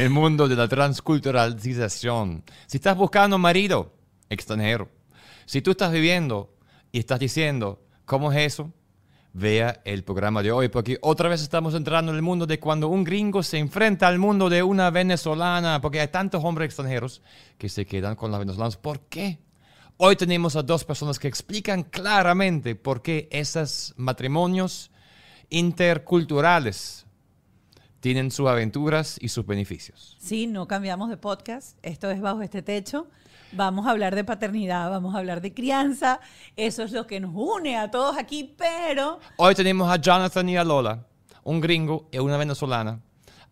el mundo de la transculturalización. Si estás buscando marido extranjero, si tú estás viviendo y estás diciendo, ¿cómo es eso? Vea el programa de hoy, porque otra vez estamos entrando en el mundo de cuando un gringo se enfrenta al mundo de una venezolana, porque hay tantos hombres extranjeros que se quedan con las venezolanas. ¿Por qué? Hoy tenemos a dos personas que explican claramente por qué esos matrimonios interculturales tienen sus aventuras y sus beneficios. Sí, no cambiamos de podcast. Esto es bajo este techo. Vamos a hablar de paternidad, vamos a hablar de crianza. Eso es lo que nos une a todos aquí, pero... Hoy tenemos a Jonathan y a Lola, un gringo y una venezolana.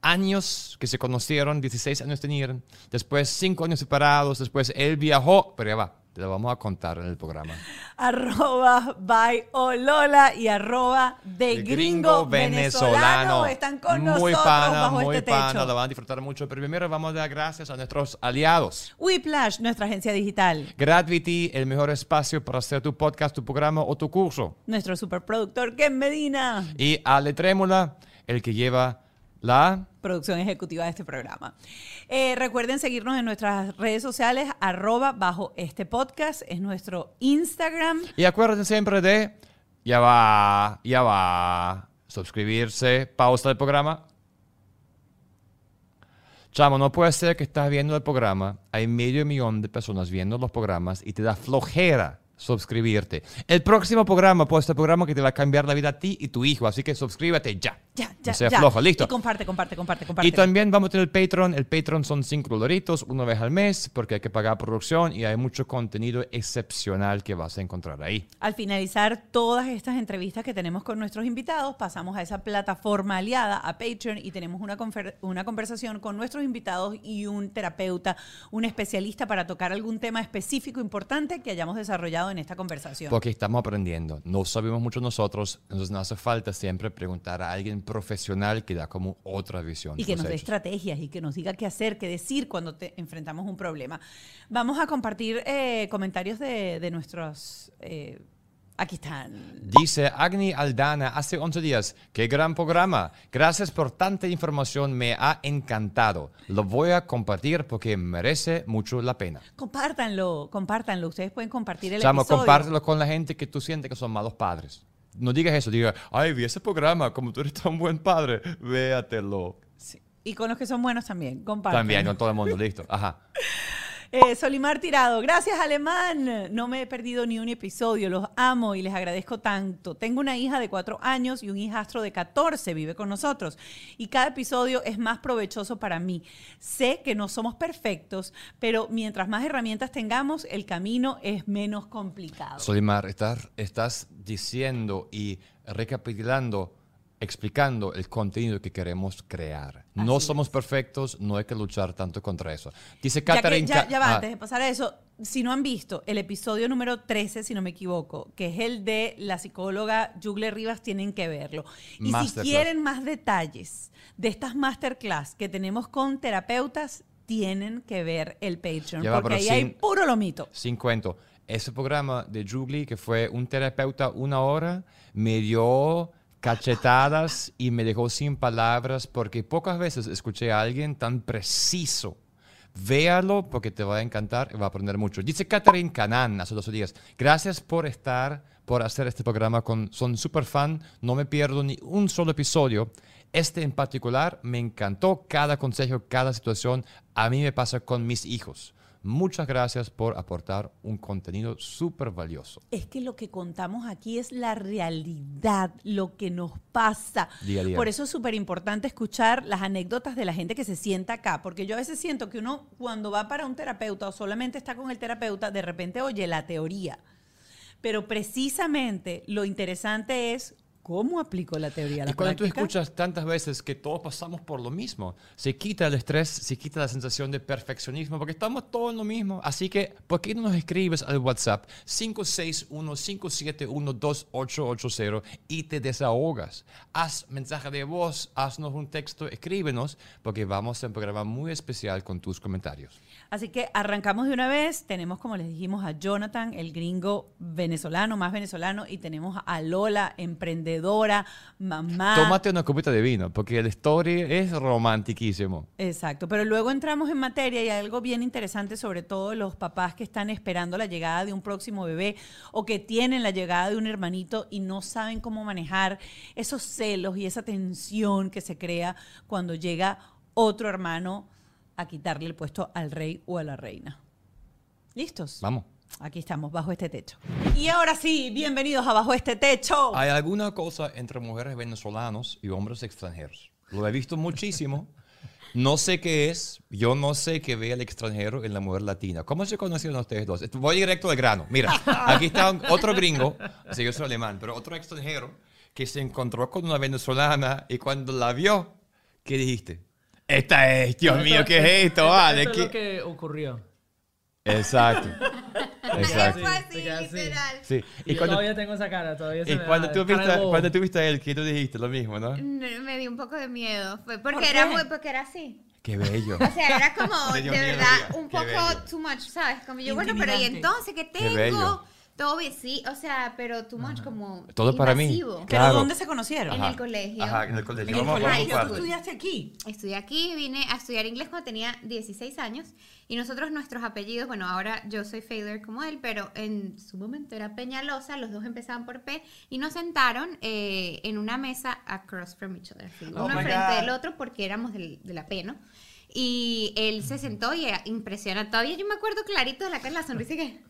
Años que se conocieron, 16 años tenían, después 5 años separados, después él viajó, pero ya va, te lo vamos a contar en el programa. Arroba by Olola y arroba de gringo, venezolano. Están con muy nosotros pana, bajo muy este pana, techo. lo van a disfrutar mucho. Pero primero vamos a dar gracias a nuestros aliados. Whiplash, nuestra agencia digital. Gravity, el mejor espacio para hacer tu podcast, tu programa o tu curso. Nuestro superproductor Ken Medina. Y Ale Trémola, el que lleva la... producción ejecutiva de este programa. Eh, recuerden seguirnos en nuestras redes sociales, arroba bajo este podcast, es nuestro Instagram. Y acuérdense siempre de... Ya va, ya va. Suscribirse, pausa del programa. Chamo, no puede ser que estás viendo el programa, hay medio millón de personas viendo los programas y te da flojera suscribirte. El próximo programa, pues este programa que te va a cambiar la vida a ti y tu hijo, así que suscríbete ya. Ya, ya, No seas ya. flojo, listo. Y comparte, comparte, comparte, comparte. Y también vamos a tener el Patreon. El Patreon son 5 dolaritos una vez al mes porque hay que pagar producción y hay mucho contenido excepcional que vas a encontrar ahí. Al finalizar todas estas entrevistas que tenemos con nuestros invitados, pasamos a esa plataforma aliada, a Patreon, y tenemos una, una conversación con nuestros invitados y un terapeuta, un especialista para tocar algún tema específico importante que hayamos desarrollado en esta conversación. Porque estamos aprendiendo. No sabemos mucho nosotros, entonces nos hace falta siempre preguntar a alguien profesional que da como otra visión. y que nos dé estrategias y que nos diga qué hacer, qué decir cuando te enfrentamos un problema. Vamos a compartir eh, comentarios de, de nuestros... eh, aquí están. Dice Agni Aldana hace 11 días, qué gran programa. Gracias por tanta información, me ha encantado. Lo voy a compartir porque merece mucho la pena. Compártanlo, compártanlo. Ustedes pueden compartir el Chamo, episodio. compártelo con la gente que tú sientes que son malos padres. No digas eso, diga, ay, vi ese programa, como tú eres tan buen padre, véatelo. Sí. Y con los que son buenos también, compártanlo. También, con todo el mundo, listo. Ajá. Eh, Solimar Tirado, gracias Alemán. No me he perdido ni un episodio, los amo y les agradezco tanto. Tengo una hija de cuatro años y un hijastro de 14, vive con nosotros. Y cada episodio es más provechoso para mí. Sé que no somos perfectos, pero mientras más herramientas tengamos, el camino es menos complicado. Solimar, estás, estás diciendo y recapitulando, explicando el contenido que queremos crear. No Así somos perfectos, no hay que luchar tanto contra eso. Dice Ya, que- Catherine... ya, va, ah, antes de pasar a eso, si no han visto el episodio número 13, si no me equivoco, que es el de la psicóloga Jugle Rivas, tienen que verlo. Y si quieren más detalles de estas masterclass que tenemos con terapeutas, tienen que ver el Patreon, va, porque ahí hay puro lomito. Sin cuento. Ese programa de Jugli, que fue un terapeuta una hora, me dio cachetadas y me dejó sin palabras porque pocas veces escuché a alguien tan preciso. Véalo porque te va a encantar y va a aprender mucho. Dice Catherine Canan hace dos días. Gracias por estar, por hacer este programa. Con, son súper fan. No me pierdo ni un solo episodio. Este en particular me encantó. Cada consejo, cada situación. A mí me pasa con mis hijos. Muchas gracias por aportar un contenido súper valioso. Es que lo que contamos aquí es la realidad, lo que nos pasa. Día a día. Por eso es súper importante escuchar las anécdotas de la gente que se sienta acá, porque yo a veces siento que uno cuando va para un terapeuta o solamente está con el terapeuta, de repente oye la teoría. Pero precisamente lo interesante es cómo aplico la teoría a la Y cuando tú escuchas tantas veces que todos pasamos por lo mismo, se quita el estrés, se quita la sensación de perfeccionismo, porque estamos todos en lo mismo. Así que, ¿por qué no nos escribes al WhatsApp 561-571-2880 y te desahogas? Haz mensaje de voz, haznos un texto, escríbenos, porque vamos a un programa muy especial con tus comentarios. Así que arrancamos de una vez. Tenemos, como les dijimos, a Jonathan, el gringo venezolano, más venezolano, y tenemos a Lola, emprendedora mamá. Tómate una copita de vino, porque el story es romantiquísimo. Exacto, pero luego entramos en materia y hay algo bien interesante, sobre todo los papás que están esperando la llegada de un próximo bebé o que tienen la llegada de un hermanito y no saben cómo manejar esos celos y esa tensión que se crea cuando llega otro hermano a quitarle el puesto al rey o a la reina. ¿Listos? Vamos. Aquí estamos, bajo este techo. Y ahora sí, bienvenidos a Bajo este techo. Hay alguna cosa entre mujeres venezolanos y hombres extranjeros. Lo he visto muchísimo. No sé qué es. Yo no sé qué ve el extranjero en la mujer latina. ¿Cómo se conocieron ustedes dos? Voy directo al grano. Mira, aquí está otro gringo. Sí, yo soy alemán, pero otro extranjero que se encontró con una venezolana y cuando la vio, ¿qué dijiste? Esta es, Dios mío, ¿qué es esto? Vale, Esto es ¿qué- lo que ocurrió. Exacto. Exacto. Así, literal. Sí. Y, Y yo cuando, todavía tengo esa cara, todavía se y me cuando da tú viste, cuando tú viste a él, ¿qué tú dijiste? Lo mismo, ¿no? No, Me dio un poco de miedo. Fue porque ¿Por era qué? muy, porque era así. Qué bello. O sea, era como de verdad un poco too much, ¿sabes? Como yo, bueno, pero ¿y entonces qué Qué bello. Bien, sí, o sea, pero too much como Todo para mí. invasivo. ¿Pero Claro. dónde se conocieron? En Ajá. el colegio. Ajá, en el colegio. En el Vamos, vamos colegio. por ¿Tú estudiaste aquí? Estudié aquí, vine a estudiar inglés cuando tenía 16 años y nosotros nuestros apellidos, bueno, ahora yo soy Fader como él, pero en su momento era Peñalosa, los dos empezaban por P y nos sentaron eh, en una mesa across from each other, así, Oh uno my frente God. del otro porque éramos del- de la P, ¿no? Y él se sentó y era impresionante. Todavía yo me acuerdo clarito de la cara, la sonrisa y que...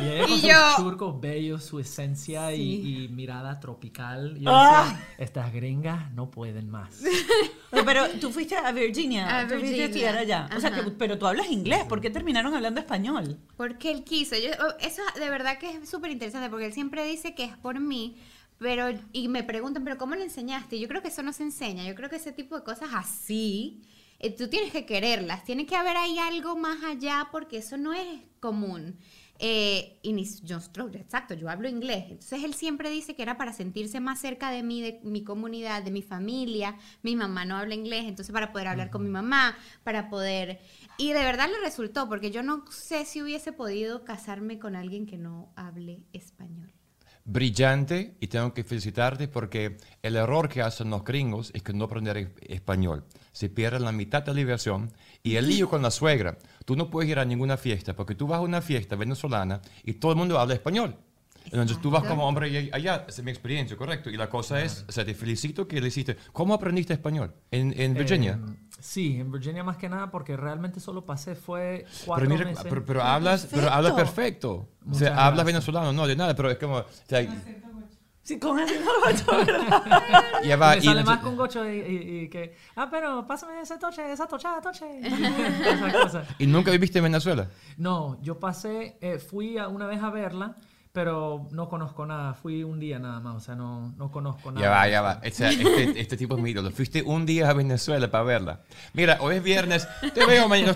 Y ella con Y sus surcos bellos, su esencia y- Sí. y, mirada tropical. Y yo Ah. decía, estas gringas no pueden más. No, Pero tú fuiste a Virginia, A tú fuiste Virginia. a estudiar allá. O sea, Ajá. que, pero tú hablas inglés, ¿por qué terminaron hablando español? Porque él quiso. Yo, oh, eso de verdad que es súper interesante porque él siempre dice que es por mí. Pero, y me preguntan, ¿pero cómo le enseñaste? Yo creo que eso no se enseña. Yo creo que ese tipo de cosas así, eh, tú tienes que quererlas. Tiene que haber ahí algo más allá porque eso no es común. Eh, y ni, yo, exacto, yo hablo inglés. Entonces él siempre dice que era para sentirse más cerca de mí, de mi comunidad, de mi familia. Mi mamá no habla inglés, entonces para poder hablar con mi mamá, para poder... Y de verdad le resultó, porque yo no sé si hubiese podido casarme con alguien que no hable español. brillante y tengo que felicitarte porque el error que hacen los gringos es que no aprender español. Se pierde la mitad de la diversión y el lío con la suegra. Tú no puedes ir a ninguna fiesta porque tú vas a una fiesta venezolana y todo el mundo habla español. Entonces tú vas como hombre y allá, esa es mi experiencia, correcto. Y la cosa es, o sea, te felicito que le hiciste. ¿Cómo aprendiste español? ¿En, en Virginia? Eh, sí, en Virginia más que nada porque realmente solo pasé fue cuatro pero, mira, meses. pero, pero hablas, pero perfecto. hablas perfecto. o Muchas sea, hablas gracias. venezolano, no, de nada, pero es como, o sea, Sí, con acento gocho, ¿verdad? ya va. me y sale más con gocho y, y- y que, ah, pero pásame ese toche, esa tochada, toche. ¿Y nunca viviste en Venezuela? No, yo pasé, eh, fui a- una vez a verla, pero no conozco nada. Fui un día nada más, o sea, no, no conozco nada. Ya va, ya va. Sea, este, este tipo es mi ídolo. Fuiste un día a Venezuela para verla. Mira, hoy es viernes. Te veo mañana.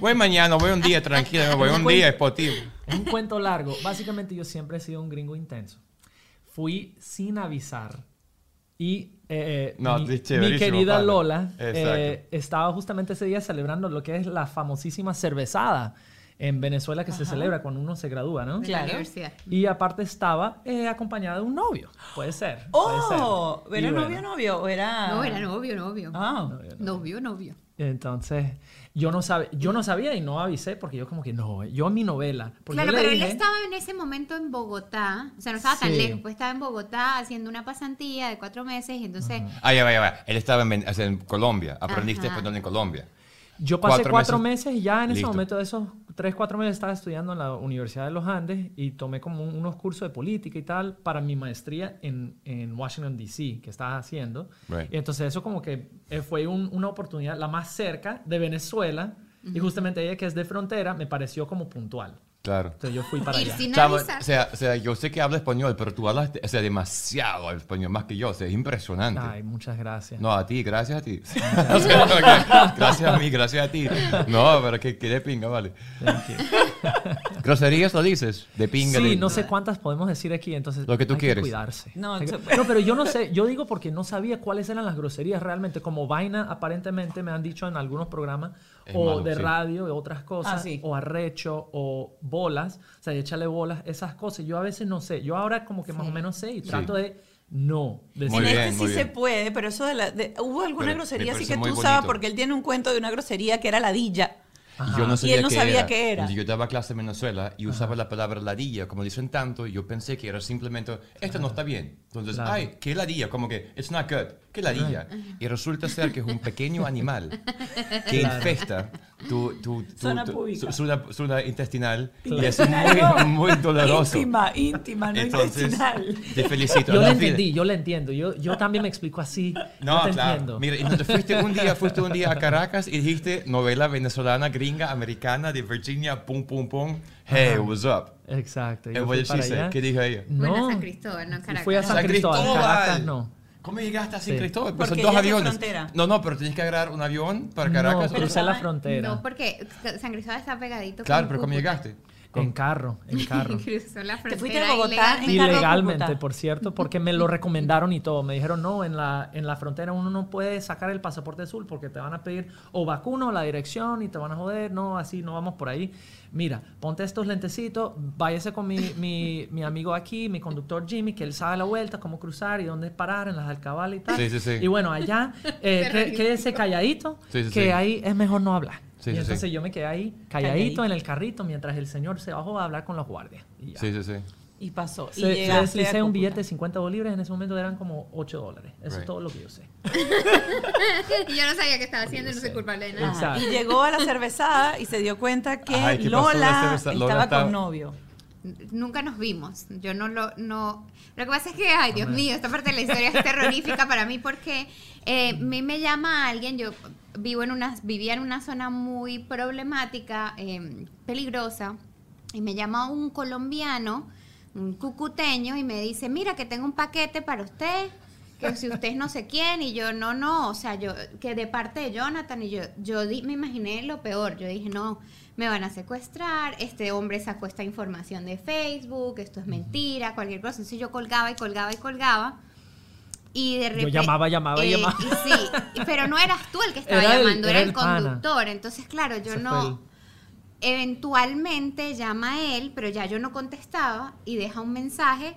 Voy mañana, voy un día tranquilo. me Voy un día, es por ti. Es un cuento largo. Básicamente yo siempre he sido un gringo intenso. Fui sin avisar. Y eh, No, mi, mi querida pana. Lola eh, estaba justamente ese día celebrando lo que es la famosísima cervezada en Venezuela que se celebra cuando uno se gradúa, ¿no? Claro. Y aparte estaba eh, acompañada de un novio. Puede ser. puede Oh, ser. ¿era Y novio bueno, novio o era...? No, era novio, novio. Ah. Novio, novio. Entonces, yo no, sabía, yo no sabía y no avisé porque yo como que no, yo en mi novela. Porque Claro, yo le pero él estaba en ese momento en Bogotá, o sea, no estaba tan lejos, pues estaba en Bogotá haciendo una pasantía de cuatro meses y entonces... Ah, ya va, ya va. Él estaba en, en Colombia. Aprendiste Ajá. español en Colombia. Yo pasé Cuatro cuatro, meses. meses, y ya en ese momento de esos tres, cuatro meses estaba estudiando en la Universidad de los Andes y tomé como un- unos cursos de política y tal para mi maestría en, en Washington, D.C., que estaba haciendo. Right. Y entonces eso como que eh, fue un- una oportunidad la más cerca de Venezuela y justamente ella que es de frontera me pareció como puntual. Claro. Entonces yo fui para Ir allá. sin avisar. o, sea, o sea, yo sé que habla español, pero tú hablas o sea, demasiado español, más que yo. O sea, es impresionante. Ay, muchas gracias. No, a ti, gracias a ti. O sea, que- gracias a mí, gracias a ti. No, pero que, que de pinga, vale. Thank you. ¿Groserías lo dices? De pinga. Sí, de- no sé cuántas podemos decir aquí, entonces Lo que tú hay quieres. cuidarse. No, que- no, pero yo no sé, yo digo porque no sabía cuáles eran las groserías realmente, como vaina aparentemente me han dicho en algunos programas Es o malo, de sí. radio, de otras cosas, Ah, sí. o arrecho, o bolas, o sea, échale bolas, esas cosas. Yo a veces no sé, yo ahora como que más o menos sé y trato de No. Muy en bien, este muy sí bien. se puede, pero eso de la. de- ¿Hubo alguna Pero grosería así que tú usabas? Porque él tiene un cuento de una grosería que era ladilla. Y yo no Y sabía él no qué sabía era. qué era. Yo daba clase en Venezuela y usaba la palabra ladilla. Como dicen tanto, yo pensé que era simplemente, esto no está bien. Entonces, Claro. ay, qué ladilla. Como que, it's not good. ¿Qué ladilla? Y resulta ser que es un pequeño animal que infesta tu, tu, tu, Zona tu- zona, zona intestinal y es muy, muy doloroso. Íntima, íntima, no Entonces, intestinal. te felicito. Yo fíjate. entendí, yo le entiendo. Yo, yo también me explico así. No, yo te claro. entiendo. Mira, entonces fuiste un día, fuiste un día a Caracas y dijiste novela venezolana, gringa, americana, de Virginia, pum, pum, pum. Hey, Ajá. what's up? Exacto. Yo. ¿Qué dijo ella? No. Bueno, San Cristóbal, no Caracas. Fui a San, San Cristóbal. Cristóbal. Caracas no. ¿Cómo llegaste a San Sí. Cristóbal? Pues son dos aviones. No, no, pero tienes que agarrar un avión para Caracas. No, crucé la frontera. No, porque San Cristóbal está pegadito. Claro, con pero ¿cómo Cúcuta. llegaste? En carro, en carro. Cruzó la Te fuiste a Bogotá ilegalmente. Ilegalmente, por cierto, porque me lo recomendaron y todo. Me dijeron, no, en la, en la frontera uno no puede sacar el pasaporte azul porque te van a pedir o vacuna o la dirección y te van a joder. No, así no vamos por ahí. Mira, ponte estos lentecitos, váyase con mi, mi, mi amigo aquí, mi conductor Jimmy, que él sabe la vuelta, cómo cruzar y dónde parar en las alcabalas y tal. Sí, sí, sí. Y bueno, allá, eh, quédese calladito, Sí, sí, que sí. ahí es mejor no hablar. Sí, y sí, entonces sí. yo me quedé ahí Calladito. calladito en el carrito mientras el señor se bajó a hablar con los guardias. Y ya. Sí, sí, sí. Y pasó. Y Se, deslicé a un billete de 50 bolívares, en ese momento eran como 8 dólares. Eso Right. es todo lo que yo sé. Y yo no sabía qué estaba haciendo y no soy culpable de nada. Exacto. Y llegó a la cervezada y se dio cuenta que Ay, ¿qué pasó en la Lola estaba Lola estaba- con novio. Nunca nos vimos. Yo no lo. No... Lo que pasa es que, ay, Dios mío, esta parte de la historia es terrorífica para mí porque eh, a mí me llama alguien. Yo vivo en una, vivía en una zona muy problemática, eh, peligrosa, y me llama un colombiano, un cucuteño, y me dice: Mira, que tengo un paquete para usted. Que si usted no sé quién, y yo, no, no, o sea, yo, que de parte de Jonathan, y yo, yo di- me imaginé lo peor, yo dije, no, me van a secuestrar, este hombre sacó esta información de Facebook, esto es mentira, cualquier cosa. Entonces yo colgaba y colgaba y colgaba. Y de repente. llamaba, llamaba y llamaba. y sí, pero no eras tú el que estaba Era el- llamando, era, era el, pana. conductor. Entonces, claro, yo no. Eventualmente llama él, pero ya yo no contestaba y deja un mensaje.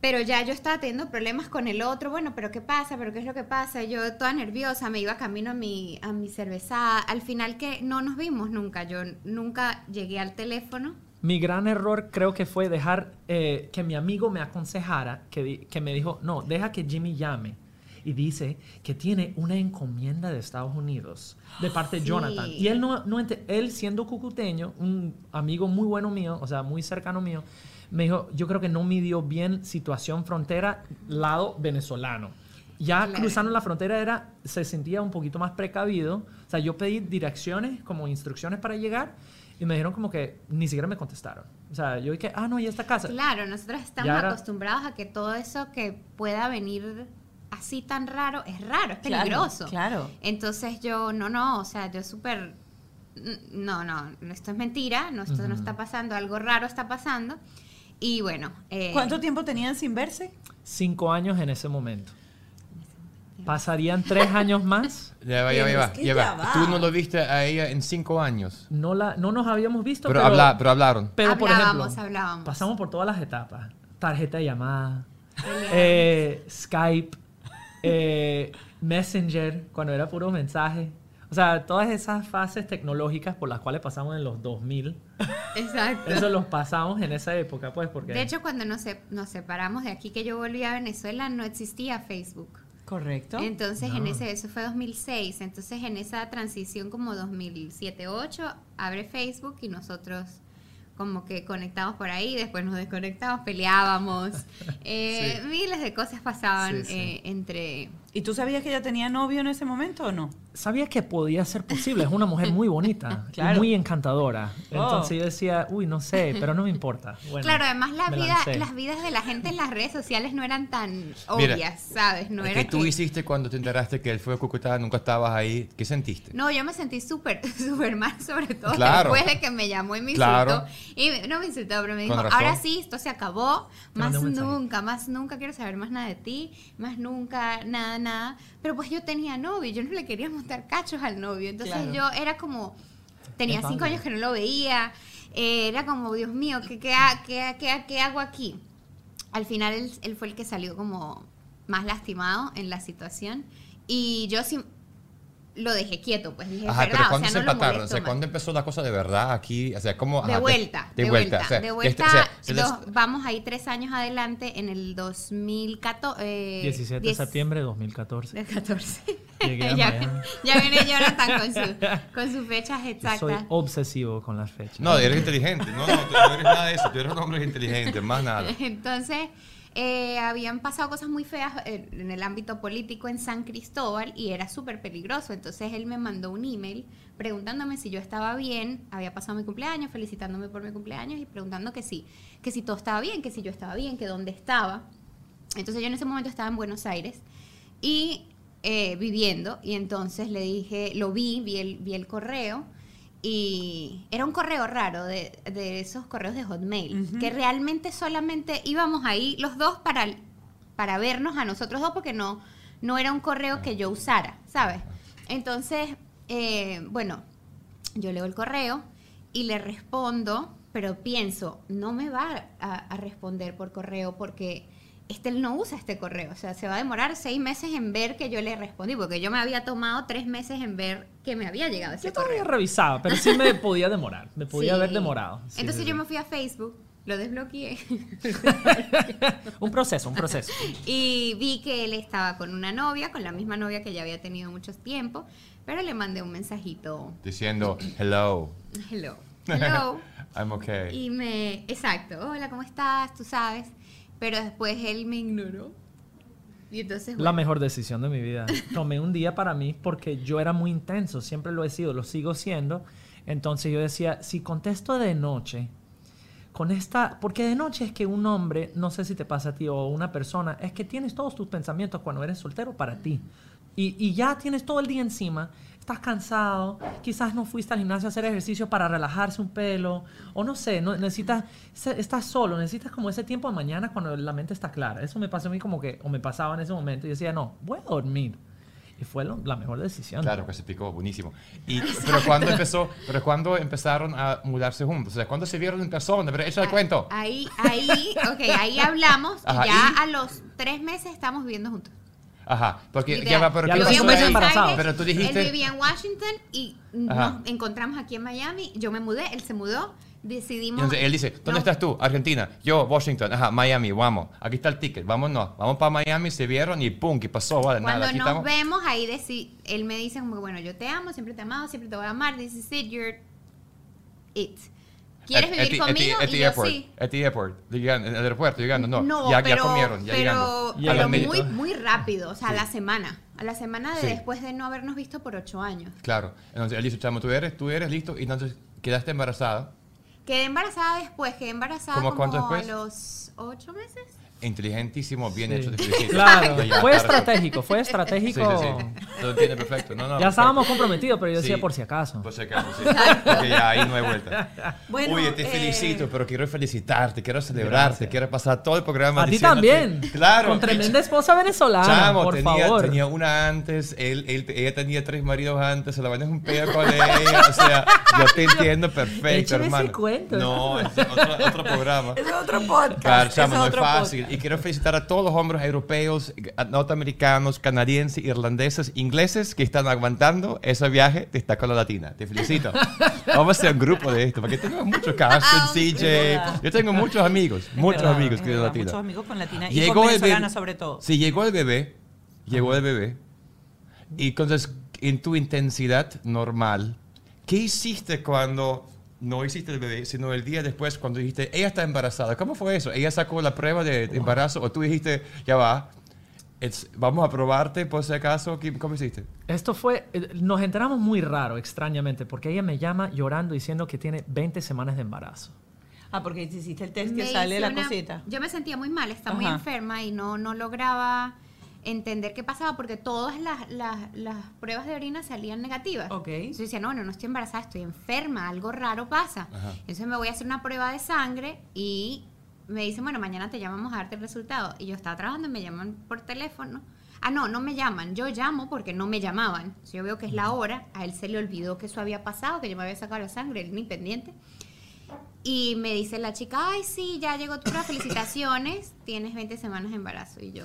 Pero ya yo estaba teniendo problemas con el otro. Bueno, pero ¿qué pasa? ¿Pero qué es lo que pasa? Yo toda nerviosa, me iba camino a mi, a mi cerveza. Al final que no nos vimos nunca. Yo nunca llegué al teléfono. Mi gran error creo que fue dejar eh, que mi amigo me aconsejara, que, me dijo, no, deja que Jimmy llame. Y dice que tiene una encomienda de Estados Unidos de parte de. Jonathan. Y él, no, no él siendo cucuteño, un amigo muy bueno mío, o sea, muy cercano mío, me dijo, yo creo que no midió bien situación frontera lado venezolano. Ya Claro. cruzando la frontera era, se sentía un poquito más precavido. O sea, yo pedí direcciones, como instrucciones para llegar, y me dijeron como que ni siquiera me contestaron. O sea, yo dije, ah, no, ya está casa. Claro, nosotros estamos era- acostumbrados a que todo eso que pueda venir así tan raro es raro, es peligroso. claro. Entonces yo, no, no, o sea, yo súper, n- no, no, esto es mentira, no, esto no está pasando, algo raro está pasando. Y bueno, eh, ¿Cuánto tiempo tenían sin verse? Cinco años en ese momento. Pasarían tres años más. Ya va, ya va, ya va. ya. Tú no lo viste a ella en cinco años. No, la, no nos habíamos visto, Pero, pero, habla- pero hablaron. pero por Hablábamos, ejemplo, hablábamos. pasamos por todas las etapas. Tarjeta de llamada, eh, Skype, eh, Messenger, cuando era puro mensaje. O sea, todas esas fases tecnológicas por las cuales pasamos en los 2000, Exacto. eso los pasamos en esa época, pues, porque... De hecho, cuando nos, se- nos separamos de aquí, que yo volví a Venezuela, no existía Facebook. Correcto. Entonces, en ese, eso fue 2006. Entonces, en esa transición como 2007-2008, abre Facebook y nosotros como que conectamos por ahí, después nos desconectamos, peleábamos. Eh, Sí. Miles de cosas pasaban Sí, sí. eh, entre... ¿Y tú sabías que ella tenía novio en ese momento o no? Sabía que podía ser posible, es una mujer muy bonita, y Claro. muy encantadora. Oh. Entonces yo decía, uy, no sé, pero no me importa. Bueno, claro, además la vida, las vidas de la gente en las redes sociales no eran tan Mira, obvias, ¿sabes? No ¿Qué era tú que- hiciste cuando te enteraste que él fue a Cúcuta, nunca estabas ahí? ¿Qué sentiste? No, yo me sentí súper, súper mal, sobre todo Claro. después de que me llamó y me Claro. insultó. Y me- no me insultó, pero me dijo, ahora sí, esto se acabó, más nunca, más nunca quiero saber más nada de ti, más nunca, nada, nada. Pero pues yo tenía novio, yo no le quería montar cachos al novio. Entonces Claro. yo era como, tenía Es cinco válido. años que no lo veía, eh, era como, Dios mío, ¿qué, qué, qué, qué- qué hago aquí? al final él, él fue el que salió como más lastimado en la situación. Y yo sí lo dejé quieto, pues dije, Ajá, es pero verdad, o ¿cuándo sea, se no empataron? O sea. ¿cuándo empezó la cosa de verdad aquí? O sea, ¿cómo? De ajá, vuelta, de, de, vuelta. vuelta, o sea, de vuelta. este- o sea, dos- vamos ahí tres años adelante en el 2014. Eh, 17 de 10 septiembre de 2014. Del 14. Llegué a ya, ya viene Jonathan con, su, con sus fechas Soy exactas. obsesivo con las fechas. No, eres inteligente. No, no, tú no eres nada de eso. Tú eres un hombre inteligente, más nada. Entonces, eh, habían pasado cosas muy feas eh, en el ámbito político en San Cristóbal y era súper peligroso. Entonces, él me mandó un email preguntándome si yo estaba bien, había pasado mi cumpleaños, felicitándome por mi cumpleaños y preguntando que sí, que si todo estaba bien, que si yo estaba bien, que dónde estaba. Entonces, yo en ese momento estaba en Buenos Aires y eh, viviendo y entonces le dije, lo vi, vi el, vi el correo y era un correo raro de, de esos correos de Hotmail, que realmente solamente íbamos ahí los dos para, para vernos a nosotros dos porque no, no era un correo que yo usara, ¿sabes? Entonces, eh, bueno, yo leo el correo y le respondo, pero pienso, no me va a, a responder por correo porque este él no usa este correo. O sea, se va a demorar seis meses en ver que yo le respondí, porque yo me había tomado tres meses en ver que me había llegado ese Yo todavía correo. revisaba, pero sí me podía demorar. Me podía Sí. haber demorado. Sí, Entonces sí, yo me fui a Facebook, lo desbloqueé Un proceso, un proceso. y vi que él estaba con una novia, con la misma novia que ya había tenido mucho tiempo, pero le mandé un mensajito, Diciendo, hello, hello, hello. I'm okay. Y me, exacto, hola, ¿cómo estás? Tú sabes. Pero después él me ignoró. Y entonces, La mejor decisión de mi vida. Tomé un día para mí porque yo era muy intenso, siempre lo he sido, lo sigo siendo. Entonces yo decía, si contesto de noche, con esta, porque de noche es que un hombre, no sé si te pasa a ti o una persona, es que tienes todos tus pensamientos cuando eres soltero para ti. Y, y ya tienes todo el día encima, estás cansado, quizás no fuiste al gimnasio a hacer ejercicio para relajarse un pelo, o no sé, no, necesitas, estás solo, necesitas como ese tiempo de mañana cuando la mente está clara. Eso me pasó a mí como que, o me pasaba en ese momento, y decía, no, voy a dormir. Y fue lo- la mejor decisión. Claro que se picó, buenísimo. Y, pero cuando empezó, pero cuando empezaron a mudarse juntos, o sea, cuando se vieron en persona, pero eso el cuento. ahí, ahí, ok, ahí hablamos Ajá, y ya ¿y? a los tres meses estamos viviendo juntos. Ajá, porque ya va, pero Ya Pero tú dijiste- Él vivía en Washington y Ajá. nos encontramos aquí en Miami. Yo me mudé, él se mudó. Decidimos. entonces él dice, ¿dónde No. estás tú? Argentina. Yo, Washington. Ajá, Miami, vamos. Aquí está el ticket, vámonos. Vamos para Miami, se vieron y pum, ¿qué pasó? Vale, Cuando nada, aquí nos estamos. vemos, ahí deci- él me dice como que, bueno, yo te amo, siempre te he amado, siempre te voy a amar. This is it, you're it. ¿Quieres At- vivir at the- conmigo? At the, airport. sí. At the airport. Llegando, en el aeropuerto, llegando. No, ya, pero, ya comieron, ya pero, pero muy, muy rápido, o sea, Sí. a la semana. A la semana de Sí. después de no habernos visto por ocho años. Claro. Entonces él dice, chamo, tú eres, tú eres listo. Y entonces quedaste embarazada. Quedé embarazada después, quedé embarazada ¿Cómo como a los ocho meses. Inteligentísimo, bien Sí. hecho. te felicito. Claro, fue estratégico, fue Sí, estratégico. sí, sí. Lo entiende perfecto. No, no, Ya perfecto. estábamos comprometidos, pero yo decía Sí. por si acaso. Por si acaso, sí. Porque ya ahí no hay vuelta. Bueno, Oye, te eh, felicito, pero quiero felicitarte, quiero celebrarte, Gracias. quiero pasar todo el programa A ti también. Claro. Con tremenda esposa venezolana, Chamo, por tenía, favor. tenía una antes, él, él- ella tenía tres maridos antes, se la vaina es un pedo con ella, o sea, yo te entiendo perfecto, Échame ese hermano. cuento. No, es otro, otro programa. Ese es otro podcast. Claro, ese chamo, no es fácil. podcast. Y quiero felicitar a todos los hombres europeos, eh, norteamericanos, canadienses, irlandeses, ingleses que están aguantando ese viaje de esta cola latina. Te felicito. Vamos a hacer un grupo de esto, porque tengo muchos Carsten, CJ. verdad. Yo tengo muchos amigos, muchos verdad, amigos que verdad, latina. Muchos amigos con latina y Llegó con venezolana bebé- sobre todo. Sí, llegó el bebé. Llegó el bebé. Y entonces, en tu intensidad normal, ¿qué hiciste cuando no hiciste el bebé, sino el día después cuando dijiste, ella está embarazada? ¿Cómo fue eso? ¿Ella sacó la prueba de embarazo o tú dijiste, ya va, it's- vamos a probarte por si acaso? ¿Qué- ¿Cómo hiciste? Esto fue, eh, nos enteramos muy raro, extrañamente, porque ella me llama llorando diciendo que tiene 20 semanas de embarazo. Ah, porque te hiciste el test que Me sale hice la una- cosita. Yo me sentía muy mal, estaba muy Ajá. enferma y no, no lograba entender qué pasaba porque todas las, las, las pruebas de orina salían negativas. Ok. Entonces yo decía, no, no, no estoy embarazada, estoy enferma, algo raro pasa. Ajá. Entonces me voy a hacer una prueba de sangre y me dicen, bueno, mañana te llamamos a darte el resultado. Y yo estaba trabajando y me llaman por teléfono. Ah, no, no me llaman. Yo llamo porque no me llamaban. Yo veo que es la hora. A él se le olvidó que eso había pasado, que yo me había sacado la sangre, él ni pendiente. Y me dice la chica, ay, sí, ya llegó tu hora, felicitaciones, tienes 20 semanas de embarazo. Y yo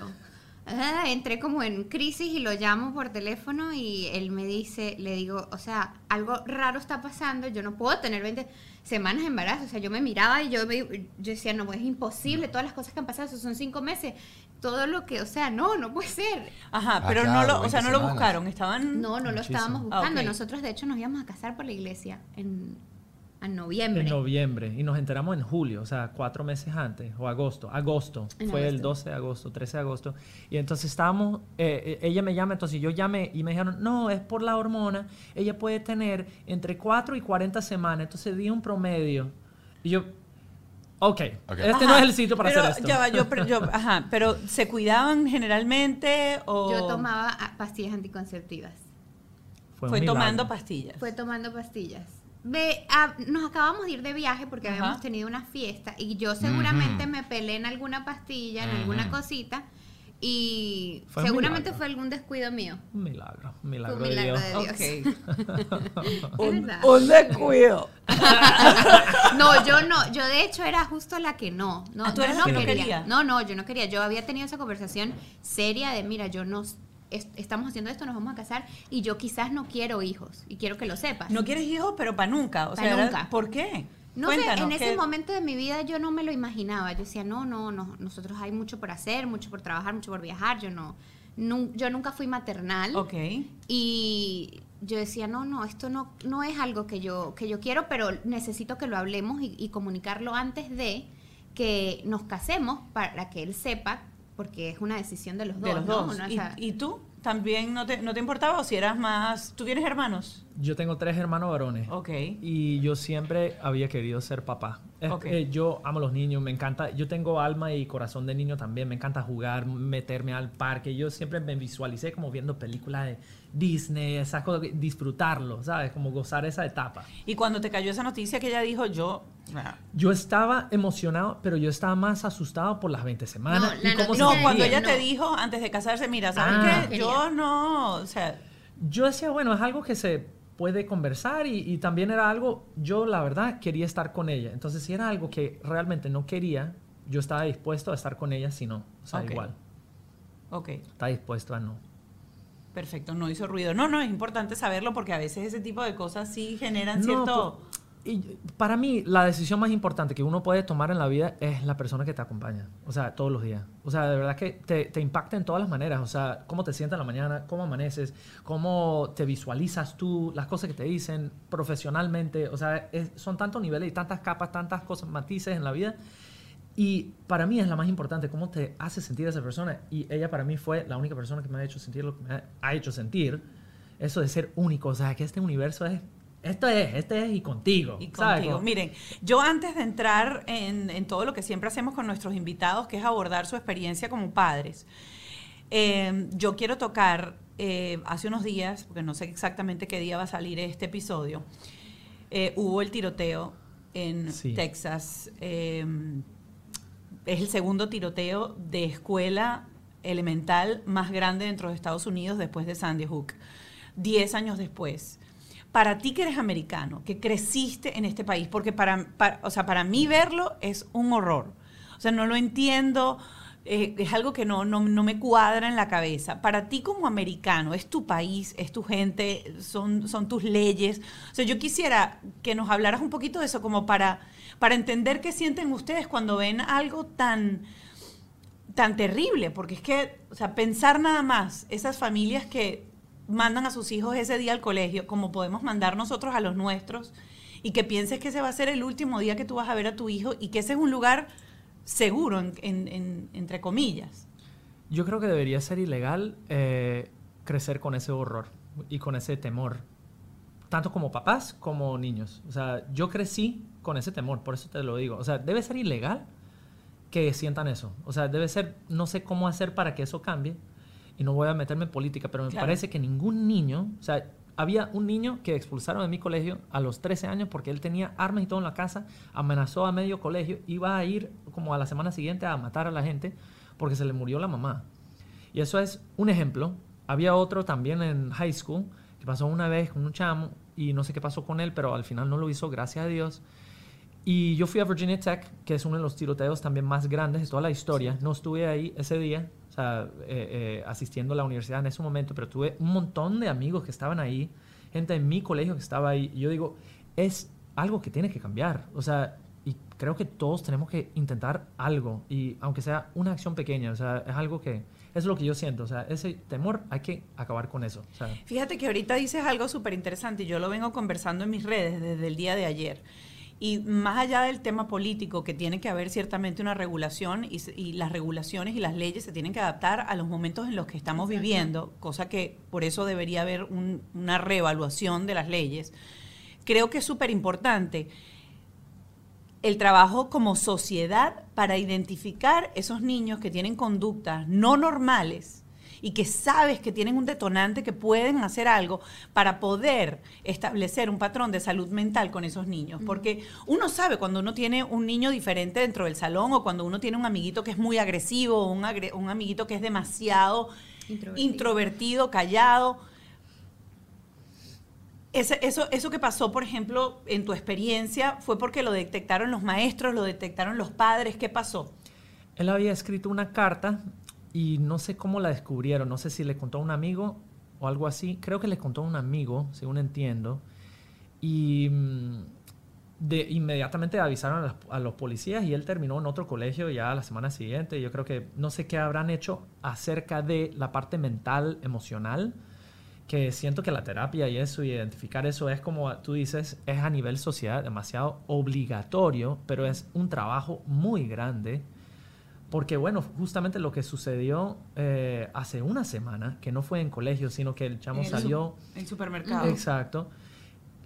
ah, entré como en crisis y lo llamo por teléfono y él me dice, le digo, o sea, algo raro está pasando, yo no puedo tener 20 semanas de embarazo. O sea, yo me miraba y yo, me- yo decía, no, es imposible, todas las cosas que han pasado, eso son cinco meses. Todo lo que, o sea, no, no puede ser. Ajá, pero no lo, o sea, 20 no lo buscaron, estaban... No, no lo estábamos Ah, buscando. Nosotros, de hecho, nos íbamos a casar por la iglesia en, en noviembre. En noviembre. Y nos enteramos en julio, o sea, cuatro meses antes, o agosto. Agosto. En Fue el agosto. 12 de agosto, 13 de agosto. Y entonces estábamos, eh, eh, ella me llama, entonces yo llamé y me dijeron, no, es por la hormona. Ella puede tener entre 4 y 40 semanas. Entonces di un promedio. Y yo, ok, Ok. este Ajá, no es el sitio para pero, hacer esto. Ya va, yo, pero yo- ajá, pero ¿se cuidaban generalmente o...? Yo tomaba ah, pastillas anticonceptivas. Fue tomando pastillas. Fue tomando pastillas. Ve, ah, nos acabamos de ir de viaje porque Ajá. habíamos tenido una fiesta y yo seguramente me pelé en alguna pastilla, en alguna cosita y Fue seguramente fue algún descuido mío. Un milagro, un milagro, un milagro de Dios. de Dios. Un, descuido. No, yo no, yo de hecho era justo la que no. No, Ah, ¿tú yo no la que no quería? No, no, yo no quería. Yo había tenido esa conversación seria de, mira, yo no es- estamos haciendo esto, nos vamos a casar y yo quizás no quiero hijos y quiero que lo sepas. No quieres hijos, pero para nunca. O Pa' sea, nunca. ¿por qué? No sé, Cuéntanos, en ese ¿qué- momento de mi vida yo no me lo imaginaba. Yo decía, no, no, no, nosotros hay mucho por hacer, mucho por trabajar, mucho por viajar. Yo no, yo nunca fui maternal. Ok. Y yo decía, no, no, esto no, no es algo que yo, que yo quiero, pero necesito que lo hablemos y, y comunicarlo antes de que nos casemos para que él sepa, porque es una decisión de los dos. De los ¿no? dos. ¿Y, y tú? ¿También no te, no te importaba o si eras más... ¿Tú tienes hermanos? Yo tengo tres hermanos varones. Ok. Y yo siempre había querido ser papá. Es- Ok. eh, yo amo los niños, me encanta. Yo tengo alma y corazón de niño también. Me encanta jugar, meterme al parque. Yo siempre me visualicé como viendo películas de Disney, esas cosas, disfrutarlo, ¿sabes? Como gozar esa etapa. Y cuando te cayó esa noticia que ella dijo, yo... ah, Yo estaba emocionado, pero yo estaba más asustado por las 20 semanas. No, y cómo No, se de- cuando ella te no. dijo antes de casarse, mira, ¿sabes Ah. qué? Quería. Yo no, o sea, Yo decía, bueno, es algo que se puede conversar y, y también era algo, yo la verdad quería estar con ella. Entonces, si era algo que realmente no quería, yo estaba dispuesto a estar con ella si no. O sea, igual. ok, Está dispuesto a no. perfecto, no hizo ruido. No, no, es importante saberlo porque a veces ese tipo de cosas sí generan No, cierto... y para mí, la decisión más importante que uno puede tomar en la vida es la persona que te acompaña. O sea, todos los días. O sea, de verdad que te, te impacta en todas las maneras. O sea, cómo te sientas en la mañana, cómo amaneces, cómo te visualizas tú, las cosas que te dicen profesionalmente. O sea, es- son tantos niveles y tantas capas, tantas cosas, matices en la vida. Y para mí es la más importante, cómo te hace sentir esa persona. Y ella para mí fue la única persona que me ha hecho sentir lo que me ha hecho sentir. Eso de ser único. O sea, que este universo es... Esto es, este es y contigo. Y ¿sabes? contigo. Como- Miren, yo antes de entrar en, en todo lo que siempre hacemos con nuestros invitados, que es abordar su experiencia como padres, eh, yo quiero tocar, eh, hace unos días, porque no sé exactamente qué día va a salir este episodio, eh, hubo el tiroteo en Sí. Texas. eh, es el segundo tiroteo de escuela elemental más grande dentro de Estados Unidos después de Sandy Hook. Diez años después. Para ti que eres americano, que creciste en este país, porque para, o sea, para mí verlo es un horror. O sea, no lo entiendo, eh, es algo que no, no, no me cuadra en la cabeza. Para ti como americano, es tu país, es tu gente, son, son tus leyes. O sea, yo quisiera que nos hablaras un poquito de eso, como para, para entender qué sienten ustedes cuando ven algo tan, tan terrible, porque es que, o sea, pensar nada más, esas familias que mandan a sus hijos ese día al colegio, como podemos mandar nosotros a los nuestros, y que pienses que ese va a ser el último día que tú vas a ver a tu hijo y que ese es un lugar seguro, en- en- en- entre comillas. Yo creo que debería ser ilegal eh, crecer con ese horror y con ese temor, tanto como papás como niños. O sea, yo crecí con ese temor, por eso te lo digo. O sea, debe ser ilegal que sientan eso. O sea, debe ser, no sé cómo hacer para que eso cambie. Y no voy a meterme en política, pero me Claro. parece que ningún niño, o sea, había un niño que expulsaron de mi colegio a los 13 años porque él tenía armas y todo en la casa, amenazó a medio colegio, iba a ir como a la semana siguiente a matar a la gente porque se le murió la mamá. Y eso es un ejemplo. Había otro también en high school que pasó una vez con un chamo y no sé qué pasó con él, pero al final no lo hizo, gracias a Dios. Y yo fui a Virginia Tech, que es uno de los tiroteos también más grandes de toda la historia. No estuve ahí ese día, sea, eh, eh, asistiendo a la universidad en ese momento, pero tuve un montón de amigos que estaban ahí, gente en mi colegio que estaba ahí. Y yo digo, es algo que tiene que cambiar. O sea, y creo que todos tenemos que intentar algo, y aunque sea una acción pequeña, o sea, es algo que es lo que yo siento, o sea, ese temor hay que acabar con eso. Fíjate que ahorita dices algo súper interesante y yo lo vengo conversando en mis redes desde el día de ayer. Y más allá del tema político, que tiene que haber ciertamente una regulación y, las regulaciones y las leyes se tienen que adaptar a los momentos en los que estamos viviendo, cosa que por eso debería haber un- una reevaluación de las leyes. Creo que es súper importante el trabajo como sociedad para identificar esos niños que tienen conductas no normales y que sabes que tienen un detonante que pueden hacer algo para poder establecer un patrón de salud mental con esos niños. Porque uno sabe cuando uno tiene un niño diferente dentro del salón o cuando uno tiene un amiguito que es muy agresivo o un, agre- un amiguito que es demasiado Introvertido. introvertido callado. Eso, eso que pasó, por ejemplo, en tu experiencia, fue porque lo detectaron los maestros, lo detectaron los padres. ¿Qué pasó? Él había escrito una carta y no sé cómo la descubrieron, no sé si le contó a un amigo o algo así, creo que le contó a un amigo, según entiendo, y mm, de, inmediatamente avisaron a, los policías y él terminó en otro colegio ya la semana siguiente. Yo creo que no sé qué habrán hecho acerca de la parte mental, emocional, que siento que la terapia y eso, y identificar eso es como tú dices, es a nivel sociedad demasiado obligatorio, pero es un trabajo muy grande. Porque bueno, justamente lo que sucedió eh, hace una semana, que no fue en colegio, sino que el chamo el salió... su- supermercado. Exacto.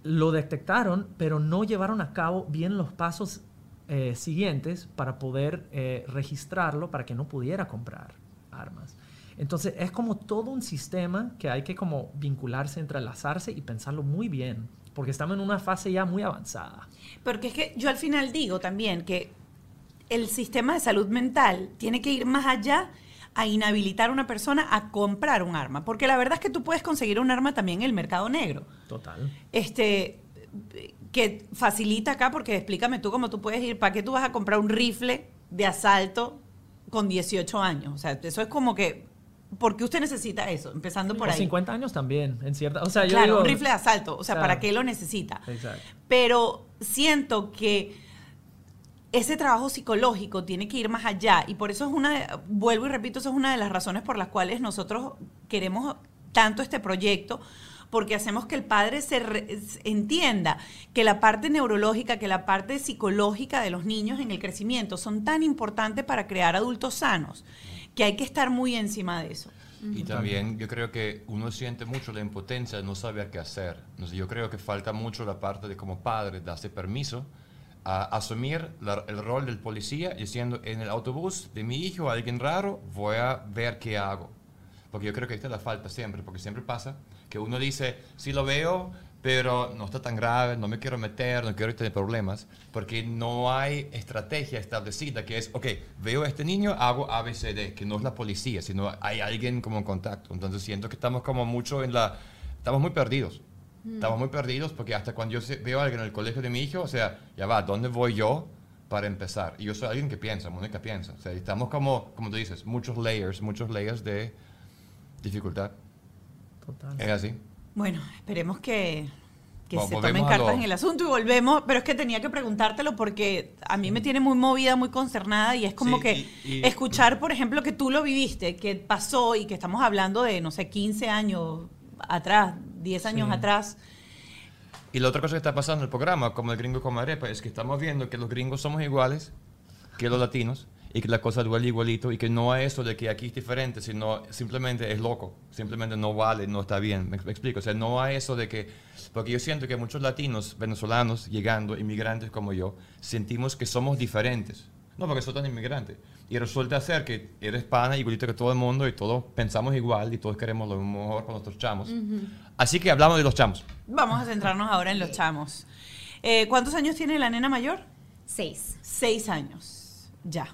Lo detectaron, pero no llevaron a cabo bien los pasos eh, siguientes para poder eh, registrarlo para que no pudiera comprar armas. Entonces es como todo un sistema que hay que como vincularse, entrelazarse y pensarlo muy bien, porque estamos en una fase ya muy avanzada. Porque es que yo al final digo también que el sistema de salud mental tiene que ir más allá a inhabilitar a una persona a comprar un arma. Porque la verdad es que tú puedes conseguir un arma también en el mercado negro. Total. Este que facilita acá, porque explícame tú cómo tú puedes ir, ¿para qué tú vas a comprar un rifle de asalto con 18 años? O sea, eso es como que, ¿por qué usted necesita eso? Empezando por O ahí. 50 años también, en cierta... O sea, yo claro, digo- un rifle de asalto, o sea, Claro. ¿para qué lo necesita? Exacto. Pero siento que ese trabajo psicológico tiene que ir más allá y por eso es una, vuelvo y repito, eso es una de las razones por las cuales nosotros queremos tanto este proyecto, porque hacemos que el padre se re- entienda que la parte neurológica, que la parte psicológica de los niños en el crecimiento son tan importantes para crear adultos sanos, que hay que estar muy encima de eso. Y también yo creo que uno siente mucho la impotencia de no saber qué hacer. Yo creo que falta mucho la parte de como padre darse permiso a asumir la- el rol del policía diciendo en el autobús de mi hijo alguien raro voy a ver qué hago. Porque yo creo que esta es la falta siempre, porque siempre pasa que uno dice, sí lo veo, pero no está tan grave, no me quiero meter, no quiero tener problemas, porque no hay estrategia establecida que es, ok, veo a este niño, hago ABCD, que no es la policía, sino hay alguien como en contacto. Entonces siento que estamos como mucho en la... Estamos muy perdidos. Estamos muy perdidos porque hasta cuando yo veo a alguien en el colegio de mi hijo, o sea, ya va, ¿dónde voy yo para empezar? Y yo soy alguien que piensa, Mónica piensa. O sea, estamos como, como tú dices, muchos layers, muchos layers de dificultad. Total. Es así. Bueno, esperemos que, que Vol- se tomen cartas lo- en el asunto y volvemos, pero es que tenía que preguntártelo porque a mí me tiene muy movida, muy consternada y es como Sí, que y- y- escuchar, por ejemplo, que tú lo viviste, que pasó y que estamos hablando de, no sé, 15 años atrás, 10 años Sí. atrás. Y la otra cosa que está pasando en el programa, como el gringo con arepa, es que estamos viendo que los gringos somos iguales que los latinos y que la cosa duele igualito y que no es eso de que aquí es diferente, sino simplemente es loco, simplemente no vale, no está bien. Me, me explico, o sea, no hay eso de que, porque yo siento que muchos latinos, venezolanos, llegando, inmigrantes como yo, sentimos que somos diferentes. No, porque soy tan inmigrante. Y resulta ser que eres pana igualito que todo el mundo y todos pensamos igual y todos queremos lo mejor para nuestros chamos. Así que hablamos de los chamos. Vamos a centrarnos ahora en los chamos. Eh, ¿Cuántos años tiene la nena mayor? Seis. Seis años. Ya.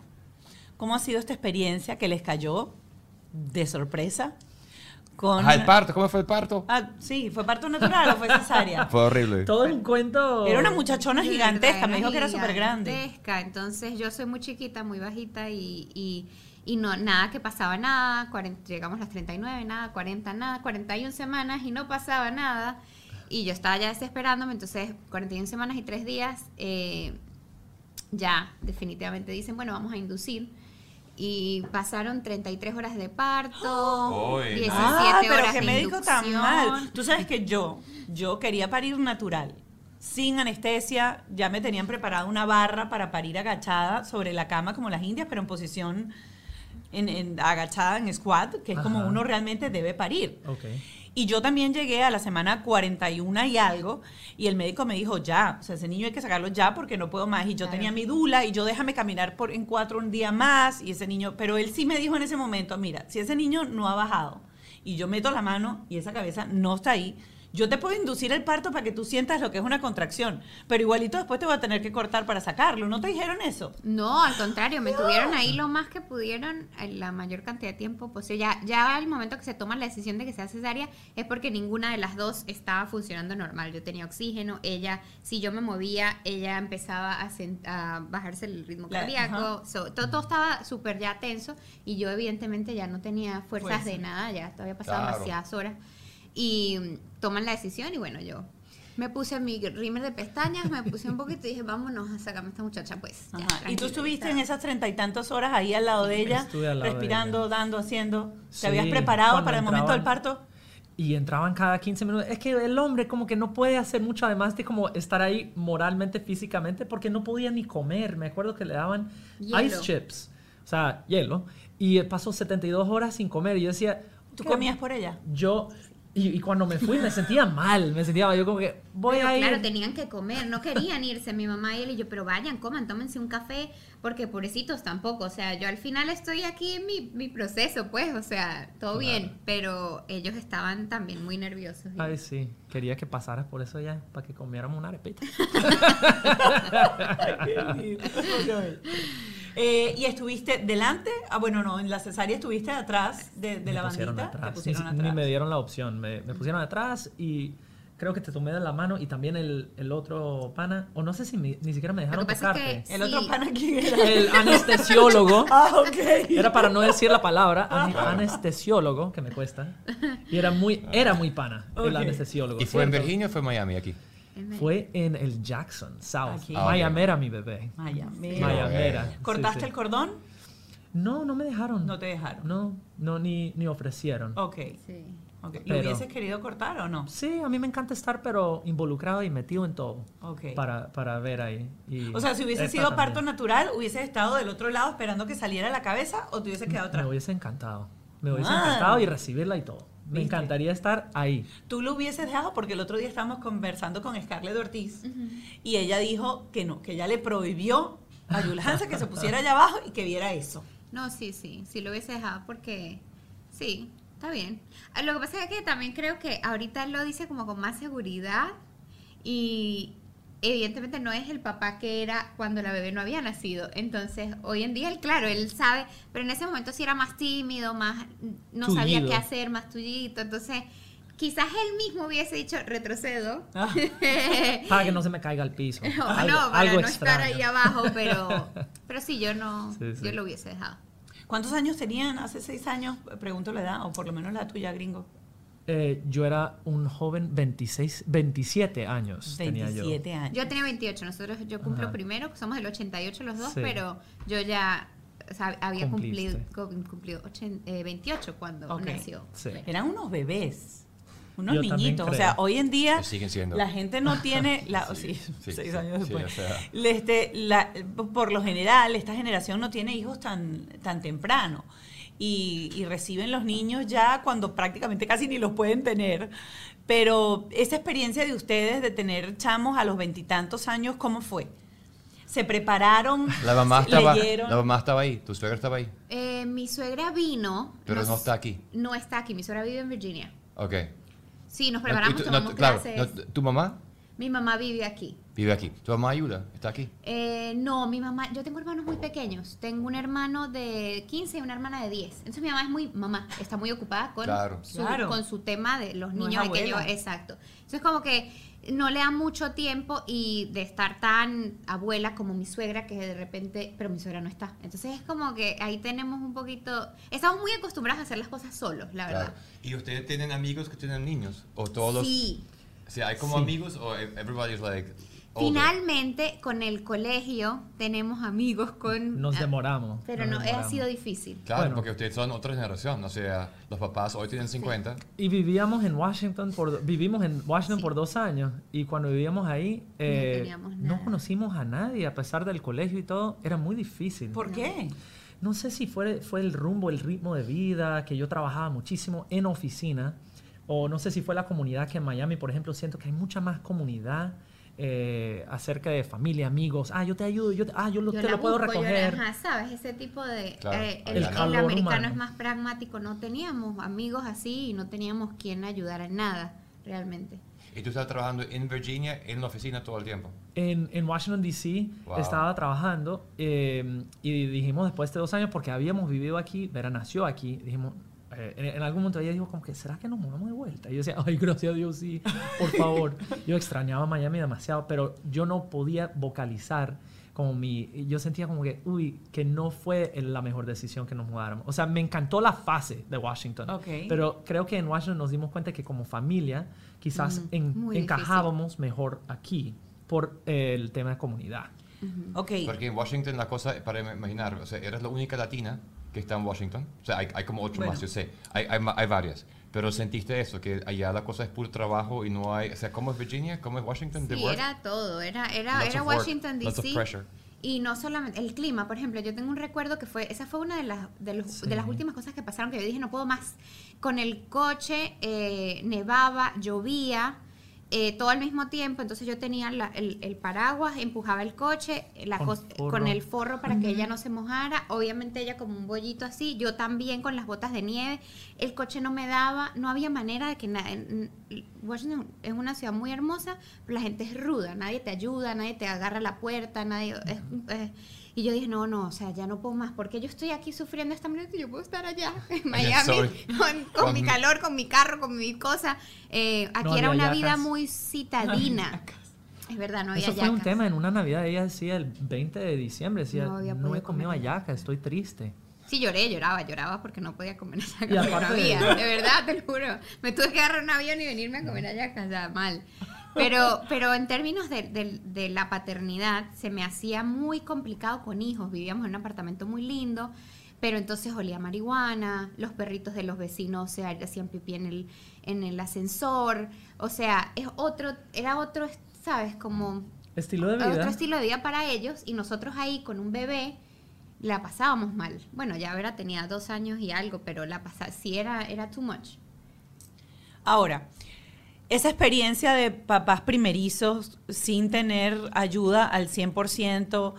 ¿Cómo ha sido esta experiencia que les cayó de sorpresa? Con... Ajá, el parto, ¿cómo fue el parto? Ah, sí, ¿fue parto natural o fue cesárea? Fue horrible. Todo un cuento. Era una muchachona Sí, gigantesca, me dijo que era súper grande. gigantesca, Entonces yo soy muy chiquita, muy bajita y, y, y no, nada que pasaba nada. 40 llegamos a las 39, nada, 40, nada, 41 semanas y no pasaba nada. Y yo estaba ya desesperándome, entonces 41 semanas y 3 días, eh, ya definitivamente dicen, bueno, vamos a inducir. Y pasaron 33 horas de parto, Uy, 17 Ah, pero horas qué de médico tan inducción. mal. Tú sabes que yo, yo quería parir natural, sin anestesia, ya me tenían preparada una barra para parir agachada sobre la cama como las indias, pero en posición en, en- agachada en squat, que es como uno realmente debe parir. Ok. Y yo también llegué a la semana 41 y algo, y el médico me dijo, ya, o sea, ese niño hay que sacarlo ya porque no puedo más. Y yo Claro. tenía mi dula, y yo déjame caminar por, en cuatro un día más, y ese niño, pero él sí me dijo en ese momento, mira, si ese niño no ha bajado, y yo meto la mano y esa cabeza no está ahí, yo te puedo inducir el parto para que tú sientas lo que es una contracción, pero igualito después te voy a tener que cortar para sacarlo. ¿No te dijeron eso? No, al contrario, me tuvieron ahí lo más que pudieron, eh, la mayor cantidad de tiempo posible. Ya, ya al momento que se toma la decisión de que sea cesárea es porque ninguna de las dos estaba funcionando normal. Yo tenía oxígeno, ella, si yo me movía, ella empezaba a, a bajarse el ritmo La- cardíaco. ajá. So, todo, todo estaba súper ya tenso y yo evidentemente ya no tenía fuerzas Fuerza. de nada, ya había pasado Claro. demasiadas horas. Y toman la decisión y bueno, yo... Me puse mi rímer de pestañas, me puse un poquito y dije, vámonos a sacarme a esta muchacha, pues. ya. ¿Y tú estuviste en esas treinta y tantas horas ahí al lado de ella, lado de respirando, ella. dando, haciendo? ¿Te Sí, habías preparado para el momento del parto? Y entraban cada 15 minutos. Es que el hombre como que no puede hacer mucho además de como estar ahí moralmente, físicamente, porque no podía ni comer. Me acuerdo que le daban Hielo. ice chips, o sea, hielo. Y pasó 72 horas sin comer. Y yo decía... ¿Tú comías por ella? Yo... Y, y cuando me fui me sentía mal, me sentía mal. Yo como que voy Pero a ir... claro, tenían que comer, no querían irse mi mamá y él y yo, pero vayan, coman, tómense un café, porque pobrecitos tampoco, o sea, yo al final estoy aquí en mi, mi proceso, pues, o sea, todo bien, pero ellos estaban también muy nerviosos. y- Ay, sí. Quería que pasaras por eso ya, para que comiéramos una arepita. Eh, ¿Y estuviste delante? Ah, bueno, no, en la cesárea estuviste atrás de, de la bandita. atrás. Te pusieron ni, atrás. ni me dieron la opción. Me, me pusieron atrás y creo que te tomé de la mano y también el, el otro pana. O no sé si me- ni siquiera me dejaron que pasa es tocarte. que- ¿El otro pana quién era? El anestesiólogo. Ah, ok. Era para no decir la palabra, an- anestesiólogo, que me cuesta. Y era muy, era muy pana, el anestesiólogo. ¿Y fue en. Virginia o fue en Miami aquí? Me- Fue en el Jackson, South. Aquí. Ah, ok. Miami era mi bebé. Miami. Miami era. ¿Cortaste Sí, sí. el cordón? No, no me dejaron. No te dejaron. No, no, ni, ni ofrecieron. Ok. Sí. ok. ¿Lo Pero- hubieses querido cortar o no? Sí, a mí me encanta estar, pero involucrado y metido en todo. Ok. Para, para ver ahí. Y O sea, si hubiese sido parto natural, hubieses estado del otro lado esperando que saliera la cabeza o te hubieses quedado Me atrás. hubiese encantado. Me hubiese Ah. encantado y recibirla y todo. Me encantaría estar ahí. Tú lo hubieses dejado porque el otro día estábamos conversando con Scarlett Ortiz y ella dijo que no, que ella le prohibió a Hansen que se pusiera allá abajo y que viera eso. No, sí, sí, sí lo hubiese dejado porque sí, está bien. Ah, Lo que pasa es que también creo que ahorita él lo dice como con más seguridad y evidentemente no es el papá que era cuando la bebé no había nacido. Entonces, hoy en día él, claro, él sabe, pero en ese momento sí era más tímido, más no sabía Tullido. qué hacer, más tullito. Entonces, quizás él mismo hubiese dicho retrocedo. Ah. Para que no se me caiga al piso. O Algo- no, para algo no estar extraño. ahí abajo, pero, pero sí, yo no, Sí, sí. yo lo hubiese dejado. ¿Cuántos años tenían hace seis años? Pregunto la edad, o por lo menos la tuya, gringo. Eh, yo era un joven 26, 27 años tenía yo. 27 años. Yo tenía 28, nosotros, yo cumplo Ajá. primero, somos del 88 los dos, Sí. pero yo ya o sea, había cumplido, Cumpliste. cum- cumplido ochen- eh, 28 cuando Ok. nació. Sí. Eran unos bebés, unos Yo niñitos. O sea, hoy en día la gente no tiene, la, Sí, sí, sí, seis años sí, después. o sea. Este, la- por lo general, esta generación no tiene hijos tan, tan temprano. Y, y reciben los niños ya cuando prácticamente casi ni los pueden tener. Pero esa experiencia de ustedes de tener chamos a los veintitantos años, ¿cómo fue? ¿Se prepararon? La mamá, estaba, leyeron? la mamá estaba ahí, tu suegra estaba ahí, Eh, mi suegra vino. pero no está aquí. No está aquí, mi suegra vive en Virginia. Ok. Sí, nos No, preparamos, y tú- no, tomamos claro, clases. no, ¿Tu mamá? Mi mamá vive aquí. Vive aquí. ¿Tu mamá ayuda? ¿Está aquí? Eh, no, mi mamá, yo tengo hermanos muy pequeños. Tengo un hermano de 15 y una hermana de 10. Entonces mi mamá es muy, mamá, está muy ocupada con, Claro. su, Claro. con su tema de los niños llevar- Exacto. Entonces como que no le da mucho tiempo y de estar tan abuela como mi suegra que de repente, pero mi suegra no está. Entonces es como que ahí tenemos un poquito, estamos muy acostumbrados a hacer las cosas solos, la verdad. Claro. ¿Y ustedes tienen amigos que tienen niños? ¿O todos? Sí. O sea, ¿hay como Sí. amigos o everybody's like Finalmente, con el colegio tenemos amigos con... Nos demoramos. Pero nos no, ha demoramos. sido difícil. Claro, Bueno. porque ustedes son otra generación. O sea, los papás hoy tienen 50. Y vivíamos en Washington por vivimos en Washington Sí. por dos años y cuando vivíamos ahí eh, no nada. conocimos a nadie a pesar del colegio y todo era muy difícil. ¿Por qué? No sé si fue, fue el rumbo, el ritmo de vida, que yo trabajaba muchísimo en oficina, o no sé si fue la comunidad que en Miami, por ejemplo, siento que hay mucha más comunidad eh, acerca de familia, amigos. Ah, yo te ayudo, yo te, ah, yo, lo- Yo te la lo puedo busco, yo la- recoger. ajá, ¿sabes? Ese tipo de... Claro, eh, el, americano humano. es más pragmático, no teníamos amigos así y no teníamos quien ayudara en nada, realmente. Y tú estás trabajando en Virginia, en la oficina todo el tiempo. En, en Washington, D.C. Wow. estaba trabajando eh, y dijimos después de dos años, porque habíamos vivido aquí, Vera nació aquí, dijimos, eh, en, en algún momento ella dijo como que, ¿será que nos mudamos de vuelta? Y yo decía, ay, gracias a Dios, sí, por favor. yo extrañaba Miami demasiado, pero yo no podía vocalizar como mi, yo sentía como que, uy, que no fue la mejor decisión que nos mudáramos. O sea, me encantó la fase de Washington, Ok. pero creo que en Washington nos dimos cuenta que como familia quizás Mm, en- difícil. encajábamos mejor aquí por eh, el tema de comunidad. Ok. Porque en Washington la cosa, para im- imaginar, o sea, eres la única latina que está en Washington. O sea, hay, hay como ocho Bueno. más, yo sé. Hay, hay, hay varias. Pero sentiste eso, que allá la cosa es puro trabajo y no hay... O sea, ¿cómo es Virginia? ¿Cómo es Washington? ¿De Sí, era todo, era, era, Lots era Washington DC. pressure. Y no solamente el clima, por ejemplo, yo tengo un recuerdo que fue, esa fue una de las, de, los- Sí. de las últimas cosas que pasaron que yo dije, no puedo más. Con el coche, eh, nevaba, llovía, eh, todo al mismo tiempo, entonces yo tenía la- el, el paraguas, empujaba el coche, la Con cos- forro. con el forro para que ella no se mojara, obviamente ella como un bollito así, yo también con las botas de nieve, el coche no me daba, no había manera de que na- en- en- Washington es una ciudad muy hermosa, pero la gente es ruda, nadie te ayuda, nadie te agarra la puerta, nadie es- eh, y yo dije, no, no, o sea, ya no puedo más, porque yo estoy aquí sufriendo esta manera y yo puedo estar allá en Miami con, con Con- mi calor, con mi carro, con mi cosa. Eh, aquí No era una vida yacas. muy citadina. Es verdad, no había Eso fue un tema en una Navidad. Ella decía el 20 de diciembre, decía, No había no, he comido comer ayaca, estoy triste. Sí, lloré, lloraba, lloraba porque no podía comer ayaca. porque no de- había, de verdad, te lo juro. Me tuve que agarrar un avión y venirme a comer ayaca, o sea, mal. Pero, pero en términos de, de- de la paternidad, se me hacía muy complicado con hijos. Vivíamos en un apartamento muy lindo, pero entonces olía marihuana, los perritos de los vecinos se hacían pipí en el, en el ascensor. O sea, es otro, era otro, ¿sabes? Como Estilo de vida. otro estilo de vida para ellos y nosotros ahí con un bebé la pasábamos mal. Bueno, ya Vera tenía dos años y algo, pero la pasaba, sí era, era too much. Ahora, esa experiencia de papás primerizos sin tener ayuda al 100%,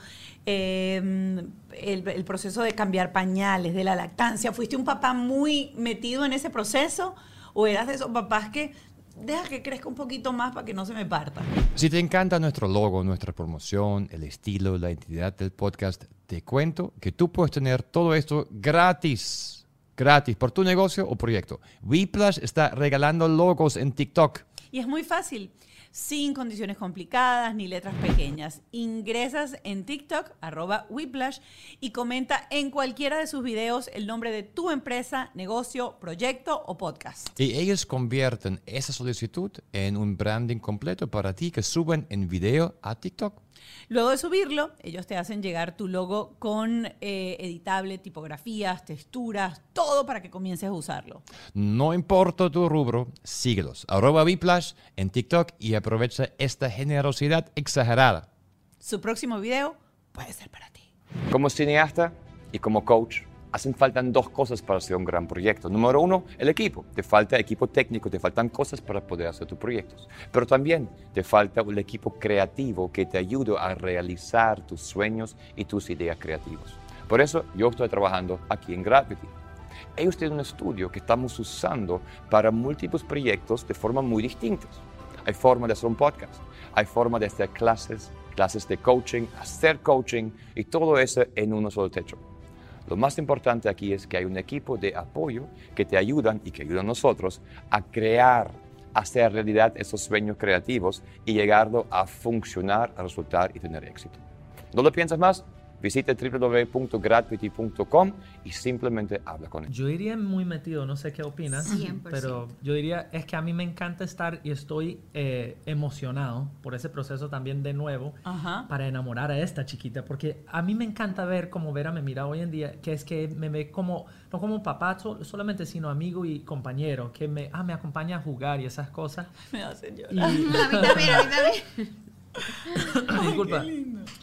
eh, el, el proceso de cambiar pañales, de la lactancia, ¿fuiste un papá muy metido en ese proceso o eras de esos papás que deja que crezca un poquito más para que no se me parta? Si te encanta nuestro logo, nuestra promoción, el estilo, la identidad del podcast, te cuento que tú puedes tener todo esto gratis. Gratis por tu negocio o proyecto. Whiplash está regalando logos en TikTok. Y es muy fácil, sin condiciones complicadas ni letras pequeñas. Ingresas en TikTok, arroba Whiplash, y comenta en cualquiera de sus videos el nombre de tu empresa, negocio, proyecto o podcast. Y ellos convierten esa solicitud en un branding completo para ti que suben en video a TikTok. Luego de subirlo, ellos te hacen llegar tu logo con eh, editable, tipografías, texturas, todo para que comiences a usarlo. No importa tu rubro, síguelos. Arroba Whiplash en TikTok y aprovecha esta generosidad exagerada. Su próximo video puede ser para ti. Como cineasta y como coach, hacen falta dos cosas para hacer un gran proyecto. Número uno, el equipo. Te falta equipo técnico, te faltan cosas para poder hacer tus proyectos. Pero también te falta un equipo creativo que te ayude a realizar tus sueños y tus ideas creativas. Por eso yo estoy trabajando aquí en Gravity. Ellos tienen un estudio que estamos usando para múltiples proyectos de forma muy distintas. hay forma de hacer un podcast, hay forma de hacer clases, clases de coaching, hacer coaching y todo eso en uno solo techo. Lo más importante aquí es que hay un equipo de apoyo que te ayudan y que ayudan a nosotros a crear, hacer realidad esos sueños creativos y llegarlo a funcionar, a resultar y tener éxito. ¿No lo piensas más? Visite www.gravity.com y simplemente habla con él. Yo diría muy metido, no sé qué opinas, 100%. pero yo diría es que a mí me encanta estar y estoy eh, emocionado por ese proceso también de nuevo Ajá. para enamorar a esta chiquita, porque a mí me encanta ver como Vera me mira hoy en día, que es que me ve como, no como papá so- solamente, sino amigo y compañero, que me, ah, me acompaña a jugar y esas cosas. Me hacen llorar. Y, A mí también, a mí también. Disculpa.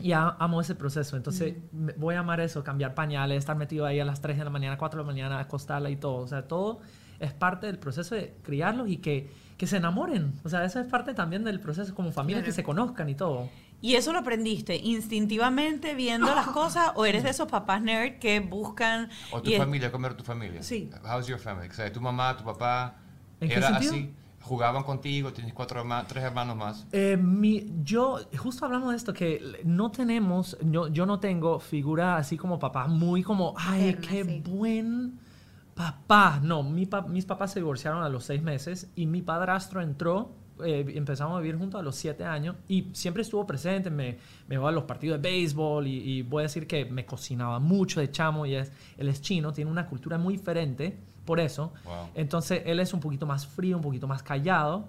Y a- amo ese proceso. Entonces, me- voy a amar eso, cambiar pañales, estar metido ahí a las 3 de la mañana, 4 de la mañana, acostarla y todo. O sea, todo es parte del proceso de criarlos y que, que se enamoren. O sea, eso es parte también del proceso como familia, que se conozcan y todo. ¿Y eso lo aprendiste instintivamente viendo las cosas o eres de esos papás nerd que buscan... O tu es- familia, ¿cómo era tu familia? Sí. How's your family? O sea, tu mamá, tu papá, ¿En qué era sentido? así, jugaban contigo, tienes cuatro hermanos, tres hermanos más. Eh, mi, yo, justo hablamos de esto, que no tenemos, yo, yo no tengo figura así como papá, muy como, ay, Materna, qué sí. buen papá. No, mi pa- mis papás se divorciaron a los seis meses y mi padrastro entró, eh, empezamos a vivir juntos a los siete años y siempre estuvo presente, me, me llevaba a los partidos de béisbol y, y voy a decir que me cocinaba mucho de chamo y es, él es chino, tiene una cultura muy diferente, por eso. Wow. Entonces él es un poquito más frío, un poquito más callado.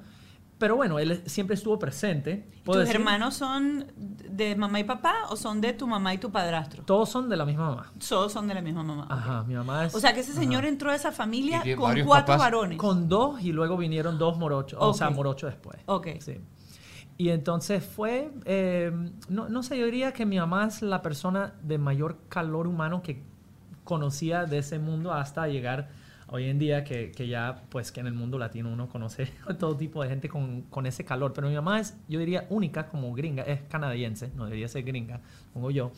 Pero bueno, él siempre estuvo presente. ¿Puedo ¿Tus decir? hermanos son de mamá y papá o son de tu mamá y tu padrastro? Todos son de la misma mamá. Todos son de la misma mamá. Ajá, mi mamá es... O sea que ese señor ajá. entró a esa familia con cuatro papás. varones. Con dos y luego vinieron dos morochos. O sea, morocho después. Ok. Sí. Y entonces fue... eh, no, no sé, yo diría que mi mamá es la persona de mayor calor humano que conocía de ese mundo hasta llegar hoy en día que, que ya pues que en el mundo latino uno conoce todo tipo de gente con, con ese calor. Pero mi mamá es yo diría única como gringa es canadiense no debería ser gringa pongo yo.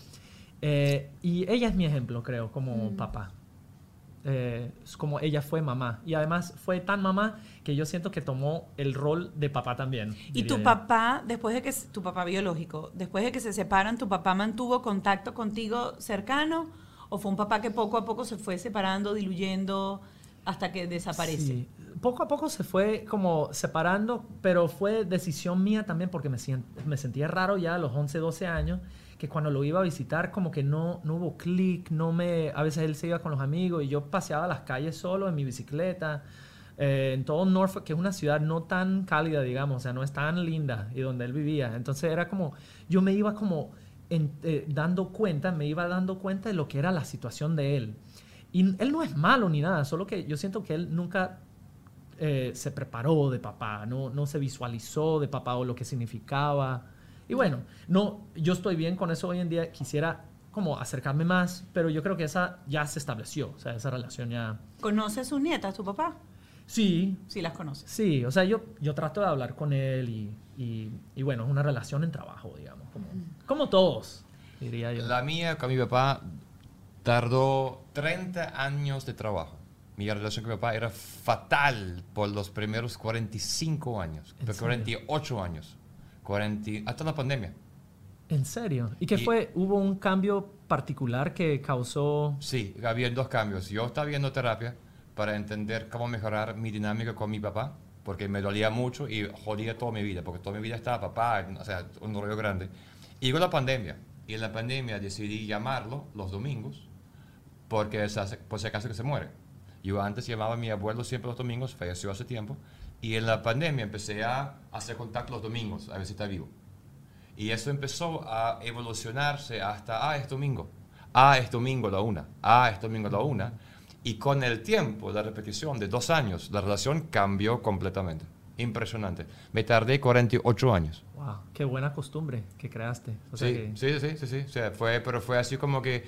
Eh, y ella es mi ejemplo creo como papá. Eh, es como ella fue mamá. Y además fue tan mamá que yo siento que tomó el rol de papá también. Y tu yo. papá, después de que, tu papá biológico, después de que se separan, ¿tu papá mantuvo contacto contigo cercano? ¿O fue un papá que poco a poco se fue separando, diluyendo, hasta que desaparece? Sí. Poco a poco se fue como separando, pero fue decisión mía también porque me, me sentía raro ya a los 11, 12 años, que cuando lo iba a visitar como que no, no hubo clic, no me, a veces él se iba con los amigos y yo paseaba las calles solo en mi bicicleta, eh, en todo Norfolk, que es una ciudad no tan cálida, digamos, o sea, no es tan linda y donde él vivía. Entonces era como, yo me iba como en- eh, dando cuenta, me iba dando cuenta de lo que era la situación de él. Y él no es malo ni nada, solo que yo siento que él nunca eh, se preparó de papá, no, no se visualizó de papá o lo que significaba. Y bueno, no, yo estoy bien con eso hoy en día, quisiera como acercarme más, pero yo creo que esa ya se estableció, o sea, esa relación ya... ¿Conoce a sus nietas, tu papá? Sí, Sí, las conoces. sí, o sea, yo, yo trato de hablar con él y, y, y bueno, es una relación en trabajo, digamos, como, como todos, diría yo. La mía con mi papá tardó 30 años de trabajo. Mi relación con mi papá era fatal por los primeros 45 años, ¿En por serio? 48 años, 40, hasta la pandemia. ¿En serio? ¿Y qué Y- fue? ¿Hubo un cambio particular que causó... Sí, había dos cambios. Yo estaba viendo terapia para entender cómo mejorar mi dinámica con mi papá, porque me dolía mucho y jodía toda mi vida, porque toda mi vida estaba papá, o sea, un rollo grande. Y llegó la pandemia, y en la pandemia decidí llamarlo los domingos, porque hace- por si acaso que se muere. Yo antes llamaba a mi abuelo siempre los domingos, falleció hace tiempo, y en la pandemia empecé a hacer contacto los domingos, a ver si está vivo. Y eso empezó a evolucionarse hasta, ah, es domingo, ah, es domingo la una, ah, es domingo la una. Y con el tiempo, la repetición de dos años, la relación cambió completamente. Impresionante. Me tardé 48 años. Wow, qué buena costumbre que creaste. O sea Sí, que- sí, sí, sí, sí. O sea, fue, pero fue así como que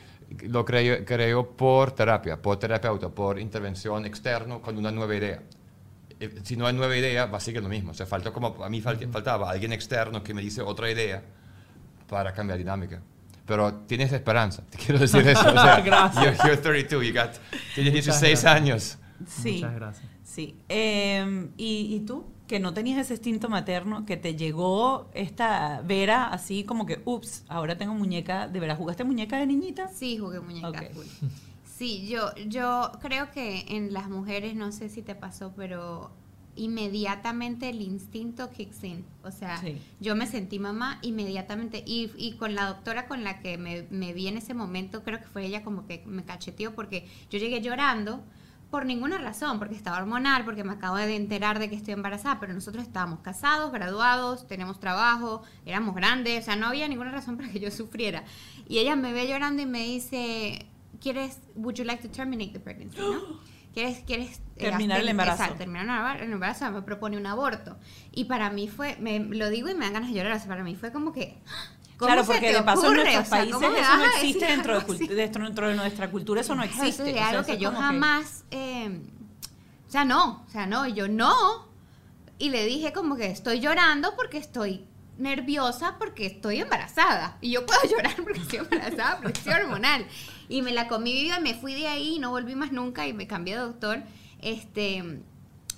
lo creo, creo por terapia, por terapeuta, por intervención externa con una nueva idea. Eh, Si no hay nueva idea, va a seguir lo mismo. O sea, faltó como, a mí fal- faltaba alguien externo que me dice otra idea para cambiar dinámica. Pero tienes esperanza, te quiero decir eso. O sea, Gracias. You're, you're 32, you got, tienes Muchas 16 gracias. años. Sí. Muchas gracias. Sí. Eh, ¿y, y tú? Que no tenías ese instinto materno, que te llegó esta Vera así como que, ups, ahora tengo muñeca, ¿de verdad jugaste muñeca de niñita? Sí, jugué muñeca Ok. full. Sí, yo, yo creo que en las mujeres, no sé si te pasó, pero inmediatamente el instinto kicks in. O sea, Sí. yo me sentí mamá inmediatamente. Y, y con la doctora con la que me, me vi en ese momento, creo que fue ella como que me cacheteó porque yo llegué llorando por ninguna razón, porque estaba hormonal, porque me acabo de enterar de que estoy embarazada, pero nosotros estábamos casados, graduados, tenemos trabajo, éramos grandes, o sea, no había ninguna razón para que yo sufriera. Y ella me ve llorando y me dice, ¿quieres, would you like to terminate the pregnancy, no? ¿Quieres, quieres eh, Terminar el embarazo. exacto, terminar el embarazo, me propone un aborto. Y para mí fue, me lo digo y me dan ganas de llorar, o sea, para mí fue como que... ¿cómo Claro, porque de paso en nuestros O sea, países ¿cómo me eso no a existe dentro de, dentro, dentro nuestra cultura, eso no existe. Eso es O sea, algo eso que yo que- jamás, eh, o sea, no, o sea, no, y yo no. Y le dije como que estoy llorando porque estoy nerviosa porque estoy embarazada. Y yo puedo llorar porque estoy embarazada, porque estoy hormonal. Y me la comí viva y me fui de ahí y no volví más nunca y me cambié de doctor. Este,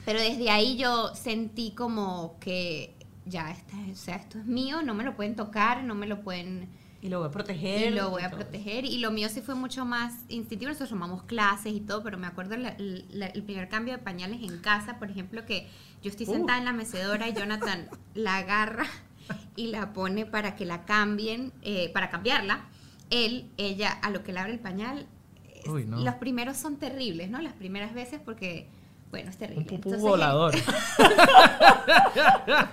pero desde ahí yo sentí como que ya, esta- o sea, esto es mío, no me lo pueden tocar, no me lo pueden Y lo voy a proteger. y lo voy a todo. proteger. Y lo mío sí fue mucho más instintivo. Nosotros tomamos clases y todo, pero me acuerdo la- la- el primer cambio de pañales en casa, por ejemplo, que yo estoy Uh. sentada en la mecedora y Jonathan la agarra y la pone para que la cambien, eh, para cambiarla. Él, ella, a lo que le abre el pañal, Uy, no. los primeros son terribles, ¿no? Las primeras veces porque, bueno, es terrible. Un pupú Entonces, volador.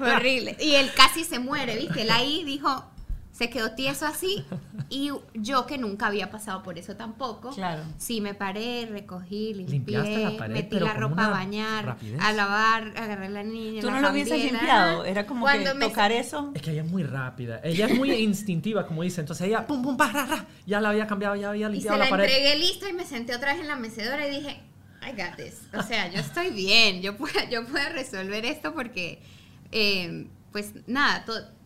horrible. Y él casi se muere, ¿viste? Él ahí dijo, se quedó tieso así. Y yo que nunca había pasado por eso tampoco. Claro. Sí, me paré, recogí, limpié, la pared, metí la ropa a bañar, rapidez. a lavar, agarré a la niña. Tú la no lo hubieses limpiado, era como Cuando que me- tocar eso. Es que ella es muy rápida. Ella es muy instintiva, como dice. Entonces ella, pum, pum, pa, ra, ra, ya la había cambiado, ya había Y se limpiado la la pared. entregué lista y me senté otra vez en la mecedora y dije, I got this. O sea, yo estoy bien, yo puedo, yo puedo resolver esto porque, eh, pues nada,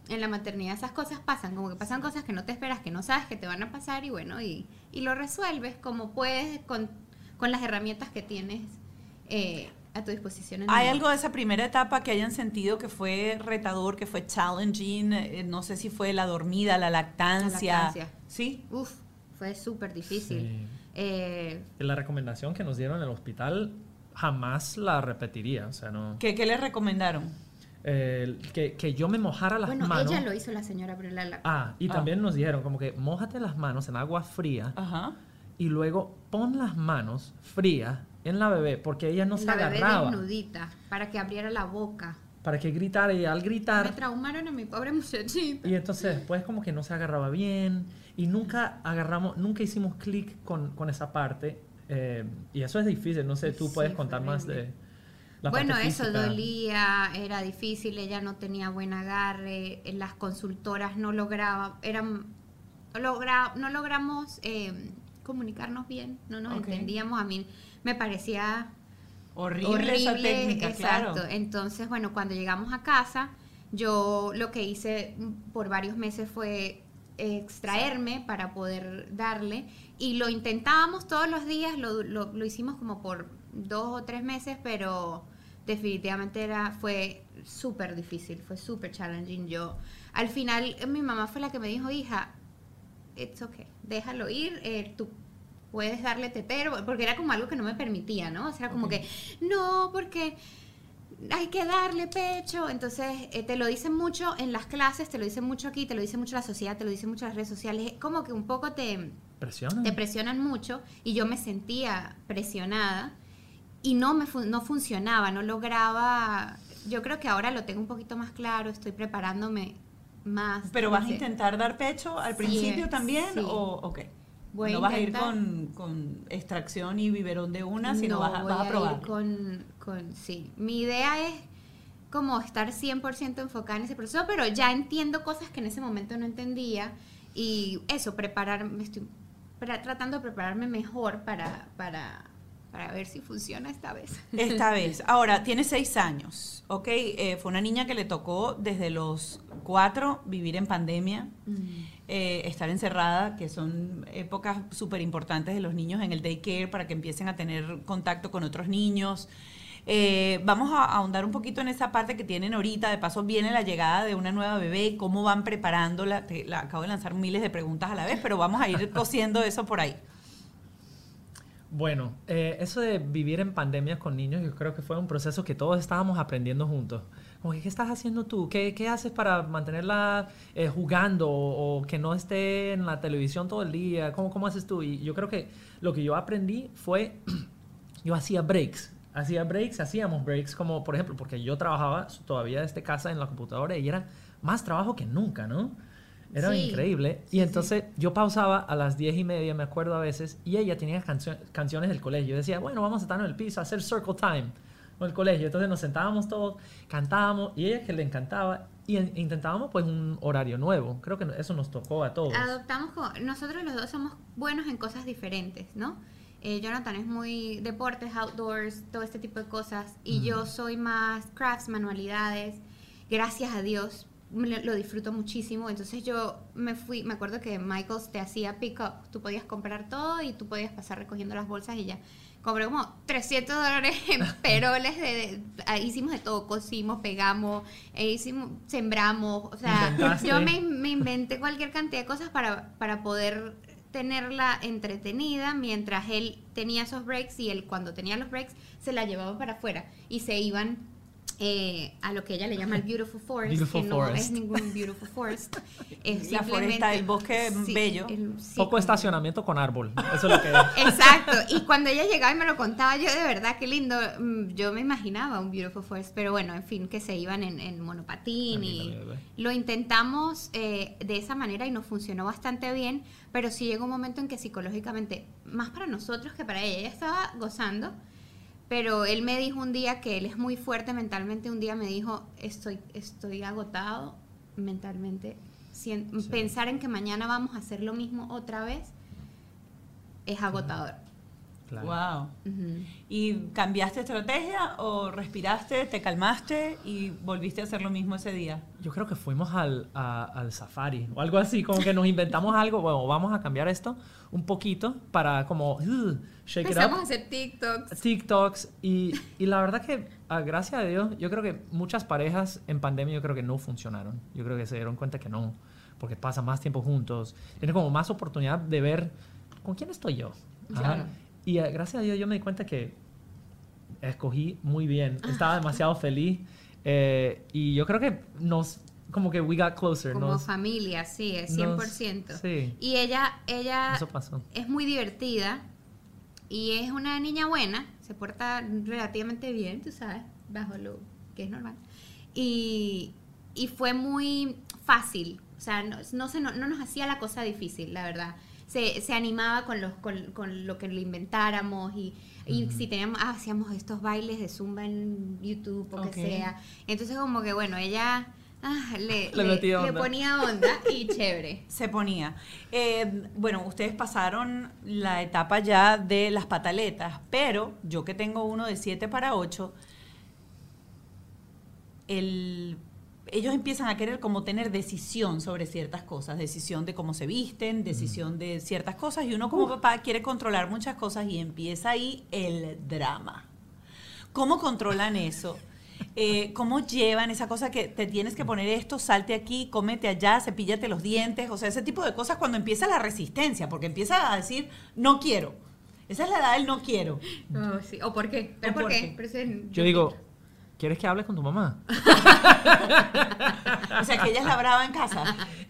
en la maternidad esas cosas pasan, como que pasan cosas que no te esperas, que no sabes que te van a pasar y bueno, y, y lo resuelves como puedes con, con las herramientas que tienes eh, a tu disposición. ¿Hay algo de esa primera etapa que hayan sentido que fue retador, que fue challenging? Eh, no sé si fue la dormida, la lactancia. La lactancia. ¿Sí? Uf, fue súper difícil. Sí. Eh, La recomendación que nos dieron en el hospital jamás la repetiría. O sea, no. ¿Qué, qué les recomendaron? Eh, que, que yo me mojara las bueno, manos. ella lo hizo la señora, pero la, la- Ah, y Ah. también nos dijeron como que mojate las manos en agua fría Ajá. y luego pon las manos frías en la bebé porque ella no se la bebé agarraba desnudita para que abriera la boca. para que gritara y al Me gritar traumaron a mi pobre muchachita. y entonces después como que no se agarraba bien y nunca agarramos nunca hicimos clic con, con esa parte eh, y eso es difícil no sé tú puedes contar más de la bueno, parte eso dolía, era difícil, ella no tenía buen agarre, en las consultoras no lograban, eran, logra, no logramos eh, comunicarnos bien, no nos entendíamos, a mí me parecía Horrible, horrible, esa técnica, exacto. claro. Entonces, bueno, cuando llegamos a casa, yo lo que hice por varios meses fue extraerme para poder darle y lo intentábamos todos los días, lo, lo- lo hicimos como por dos o tres meses, pero definitivamente era, fue súper difícil, fue súper challenging. Yo, al final, mi mamá fue la que me dijo, hija, it's okay, déjalo ir, eh, tú puedes darle tetero, porque era como algo que no me permitía, ¿no? O sea, era como que, no, porque hay que darle pecho. Entonces, eh, te lo dicen mucho en las clases, te lo dicen mucho aquí, te lo dice mucho la sociedad, te lo dicen mucho las redes sociales. Es como que un poco te, presionan mucho y yo me sentía presionada y no me no funcionaba, no lograba. Yo creo que ahora lo tengo un poquito más claro, estoy preparándome más. ¿Pero vas a intentar dar pecho al Sí, principio también? sí. ¿O ok? Voy no vas a ir con, con extracción y biberón de una, sino no, vas, a, voy vas a ir probar. con, con, sí. Mi idea es como estar 100% enfocada en ese proceso, pero ya entiendo cosas que en ese momento no entendía y eso, prepararme, estoy tratando de prepararme mejor para, para, para ver si funciona esta vez. Esta vez. Ahora, tiene seis años, ¿ok? Eh, fue una niña que le tocó desde los cuatro vivir en pandemia, eh, estar encerrada, que son épocas súper importantes de los niños en el daycare para que empiecen a tener contacto con otros niños. Eh, vamos a ahondar un poquito en esa parte que tienen ahorita. De paso, viene la llegada de una nueva bebé. ¿Cómo van preparándola? Te- la- acabo de lanzar miles de preguntas a la vez, pero vamos a ir cosiendo eso por ahí. Bueno, eh, eso de vivir en pandemia con niños, yo creo que fue un proceso que todos estábamos aprendiendo juntos. Como ¿qué estás haciendo tú? ¿Qué, haces para mantenerla eh, jugando o, o que no esté en la televisión todo el día? ¿Cómo, ¿Cómo haces tú? Y yo creo que lo que yo aprendí fue, yo hacía breaks. Hacía breaks, hacíamos breaks, como por ejemplo, porque yo trabajaba todavía desde casa en la computadora y era más trabajo que nunca, ¿no? Era Sí. increíble. Sí, y sí. entonces yo pausaba a las diez y media, me acuerdo a veces, y ella tenía cancio- canciones del colegio. Yo decía, bueno, vamos a estar en el piso a hacer circle time con el colegio. Entonces nos sentábamos todos, cantábamos, y ella que le encantaba, y en- intentábamos pues un horario nuevo. Creo que eso nos tocó a todos. Adoptamos, nosotros los dos somos buenos en cosas diferentes, ¿no? Eh, Jonathan es muy deportes, outdoors, todo este tipo de cosas. Y yo soy más crafts, manualidades. Gracias a Dios, lo, disfruto muchísimo. Entonces yo me fui, me acuerdo que Michaels te hacía pick up. Tú podías comprar todo y tú podías pasar recogiendo las bolsas y ya. Compré como 300 dólares en peroles. De, de- ah, hicimos de todo, cosimos, pegamos, eh, hicimos, sembramos. O sea, Inventaste. yo me, me inventé cualquier cantidad de cosas para, para poder tenerla entretenida mientras él tenía esos breaks y él cuando tenía los breaks se la llevaba para afuera y se iban eh, a lo que ella le llama el Beautiful Forest, Beautiful que no forest. es ningún Beautiful Forest. Es La foresta, el bosque bello. el- sí, Poco estacionamiento con árbol. Eso es lo que Exacto, y cuando ella llegaba y me lo contaba, yo de verdad, qué lindo, mm, yo me imaginaba un Beautiful Forest, pero bueno, en fin, que se iban en, en monopatín y lo intentamos eh, de esa manera y nos funcionó bastante bien, pero sí llegó un momento en que psicológicamente, más para nosotros que para ella, ella estaba gozando, pero él me dijo un día que él es muy fuerte mentalmente, un día me dijo, estoy, estoy agotado mentalmente, Sí. pensar en que mañana vamos a hacer lo mismo otra vez es agotador. Claro. Wow. Ujú. ¿Y cambiaste estrategia o respiraste, te calmaste y volviste a hacer lo mismo ese día? Yo creo que fuimos al, a- al safari o algo así, como que nos inventamos algo, bueno, vamos a cambiar esto un poquito para como "Ugh, shake it Empezamos a up, hacer TikToks. TikToks y, y la verdad que, ah, gracias a Dios, yo creo que muchas parejas en pandemia yo creo que no funcionaron, yo creo que se dieron cuenta que no, porque pasan más tiempo juntos, tienen como más oportunidad de ver con quién estoy yo. Claro. Y ah, gracias a Dios yo me di cuenta que escogí muy bien, estaba demasiado feliz eh, y yo creo que nos, como que we got closer. Como nos- familia, sí, es nos- 100%. sí. Y ella, ella Eso pasó. es muy divertida y es una niña buena, se porta relativamente bien, tú sabes, bajo lo que es normal. Y, y fue muy fácil, o sea, no, no, se, no, no nos hacía la cosa difícil, la verdad. Se, se animaba con, los, con, con lo que le inventáramos y, y si teníamos, ah, hacíamos estos bailes de zumba en YouTube o que sea. Entonces como que bueno, ella ah, le, Le ponía onda y chévere. Se ponía. Eh, bueno, ustedes pasaron la etapa ya de las pataletas, pero yo que tengo uno de 7 para 8, el, ellos empiezan a querer como tener decisión sobre ciertas cosas, decisión de cómo se visten, decisión de ciertas cosas, y uno como papá quiere controlar muchas cosas y empieza ahí el drama. ¿Cómo controlan eso? Eh, ¿Cómo llevan esa cosa que te tienes que poner esto, salte aquí, cómete allá, cepíllate los dientes? O sea, ese tipo de cosas cuando empieza la resistencia, porque empieza a decir, no quiero. Esa es la edad del no quiero. Oh, sí. ¿O por qué? ¿Pero ¿O por, por qué? qué? Yo digo, ¿quieres que hable con tu mamá? O sea, que ella es la brava en casa.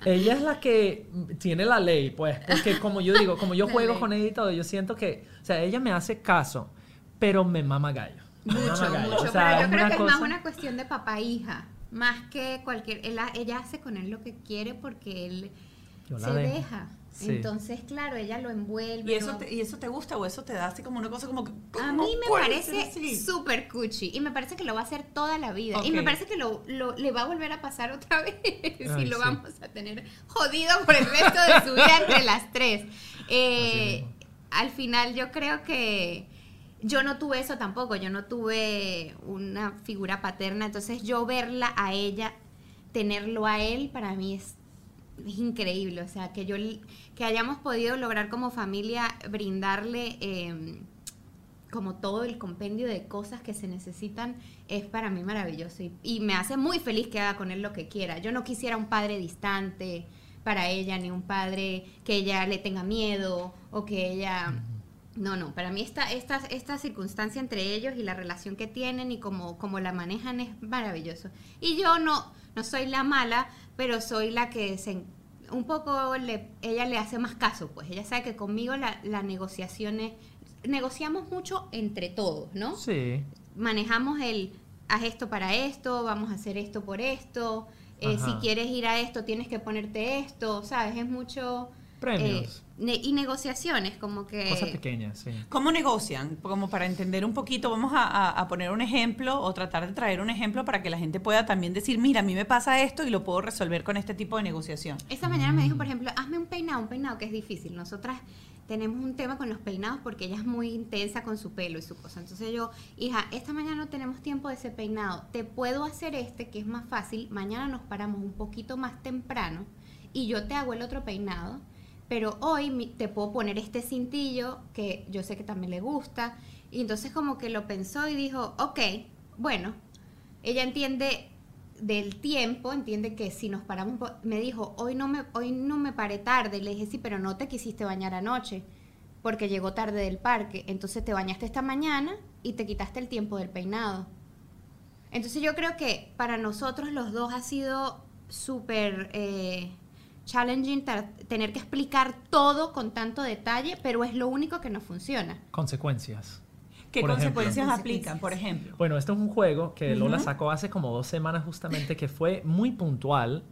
Ella es la que tiene la ley, pues, porque como yo digo, como yo La juego ley. con ella y todo, yo siento que, o sea, ella me hace caso, pero me mama gallo. Me Mucho, mama gallo. mucho. O sea, pero yo creo que es más una cuestión de papá-hija. Más que cualquier... él- ella hace con él lo que quiere porque él se deja. Sí. Entonces, claro, ella lo envuelve. ¿Y eso, lo- te, ¿Y eso te gusta o eso te da así como una cosa como que... A ¿cómo mí me parece súper cuchi y me parece que lo va a hacer toda la vida. Y me parece que lo, lo- le va a volver a pasar otra vez y lo sí. vamos a tener jodido por el resto de su vida entre las tres. Eh, al final yo creo que yo no tuve eso tampoco, yo no tuve una figura paterna, entonces yo verla a ella, tenerlo a él, para mí es es increíble, o sea, que yo que hayamos podido lograr como familia brindarle eh, como todo el compendio de cosas que se necesitan es para mí maravilloso y, me hace muy feliz que haga con él lo que quiera. Yo no quisiera un padre distante para ella, ni un padre que ella le tenga miedo o que ella... No, no, para mí esta, esta, esta circunstancia entre ellos y la relación que tienen y cómo, cómo la manejan es maravilloso. Y yo no, no soy la mala, pero soy la que se, un poco le, ella le hace más caso, pues ella sabe que conmigo la, la negociación es, negociamos mucho entre todos, ¿no? Sí. Manejamos el, haz esto para esto, vamos a hacer esto por esto, eh, si quieres ir a esto tienes que ponerte esto, ¿sabes? Es mucho... Premios. eh, ne- y negociaciones, como que... Cosas pequeñas, sí. ¿Cómo negocian? Como para entender un poquito, vamos a, a- a poner un ejemplo o tratar de traer un ejemplo para que la gente pueda también decir, mira, a mí me pasa esto y lo puedo resolver con este tipo de negociación. Esta mañana me dijo, por ejemplo, hazme un peinado, un peinado que es difícil. Nosotras tenemos un tema con los peinados porque ella es muy intensa con su pelo y su cosa. Entonces yo, hija, esta mañana no tenemos tiempo de ese peinado. Te puedo hacer este, que es más fácil. Mañana nos paramos un poquito más temprano y yo te hago el otro peinado. Pero hoy te puedo poner este cintillo que yo sé que también le gusta. Y entonces como que lo pensó y dijo, ok, bueno, ella entiende del tiempo, entiende que si nos paramos, me dijo, hoy no me, hoy no me paré tarde, le dije, sí, pero no te quisiste bañar anoche, porque llegó tarde del parque, entonces te bañaste esta mañana y te quitaste el tiempo del peinado. Entonces yo creo que para nosotros los dos ha sido súper eh, challenging tener que explicar todo con tanto detalle, pero es lo único que nos funciona. Consecuencias. ¿Qué Por ejemplo. consecuencias Consecuencias. aplican, por ejemplo? Bueno, este es un juego que Lola Ujú. sacó hace como dos semanas justamente que fue muy puntual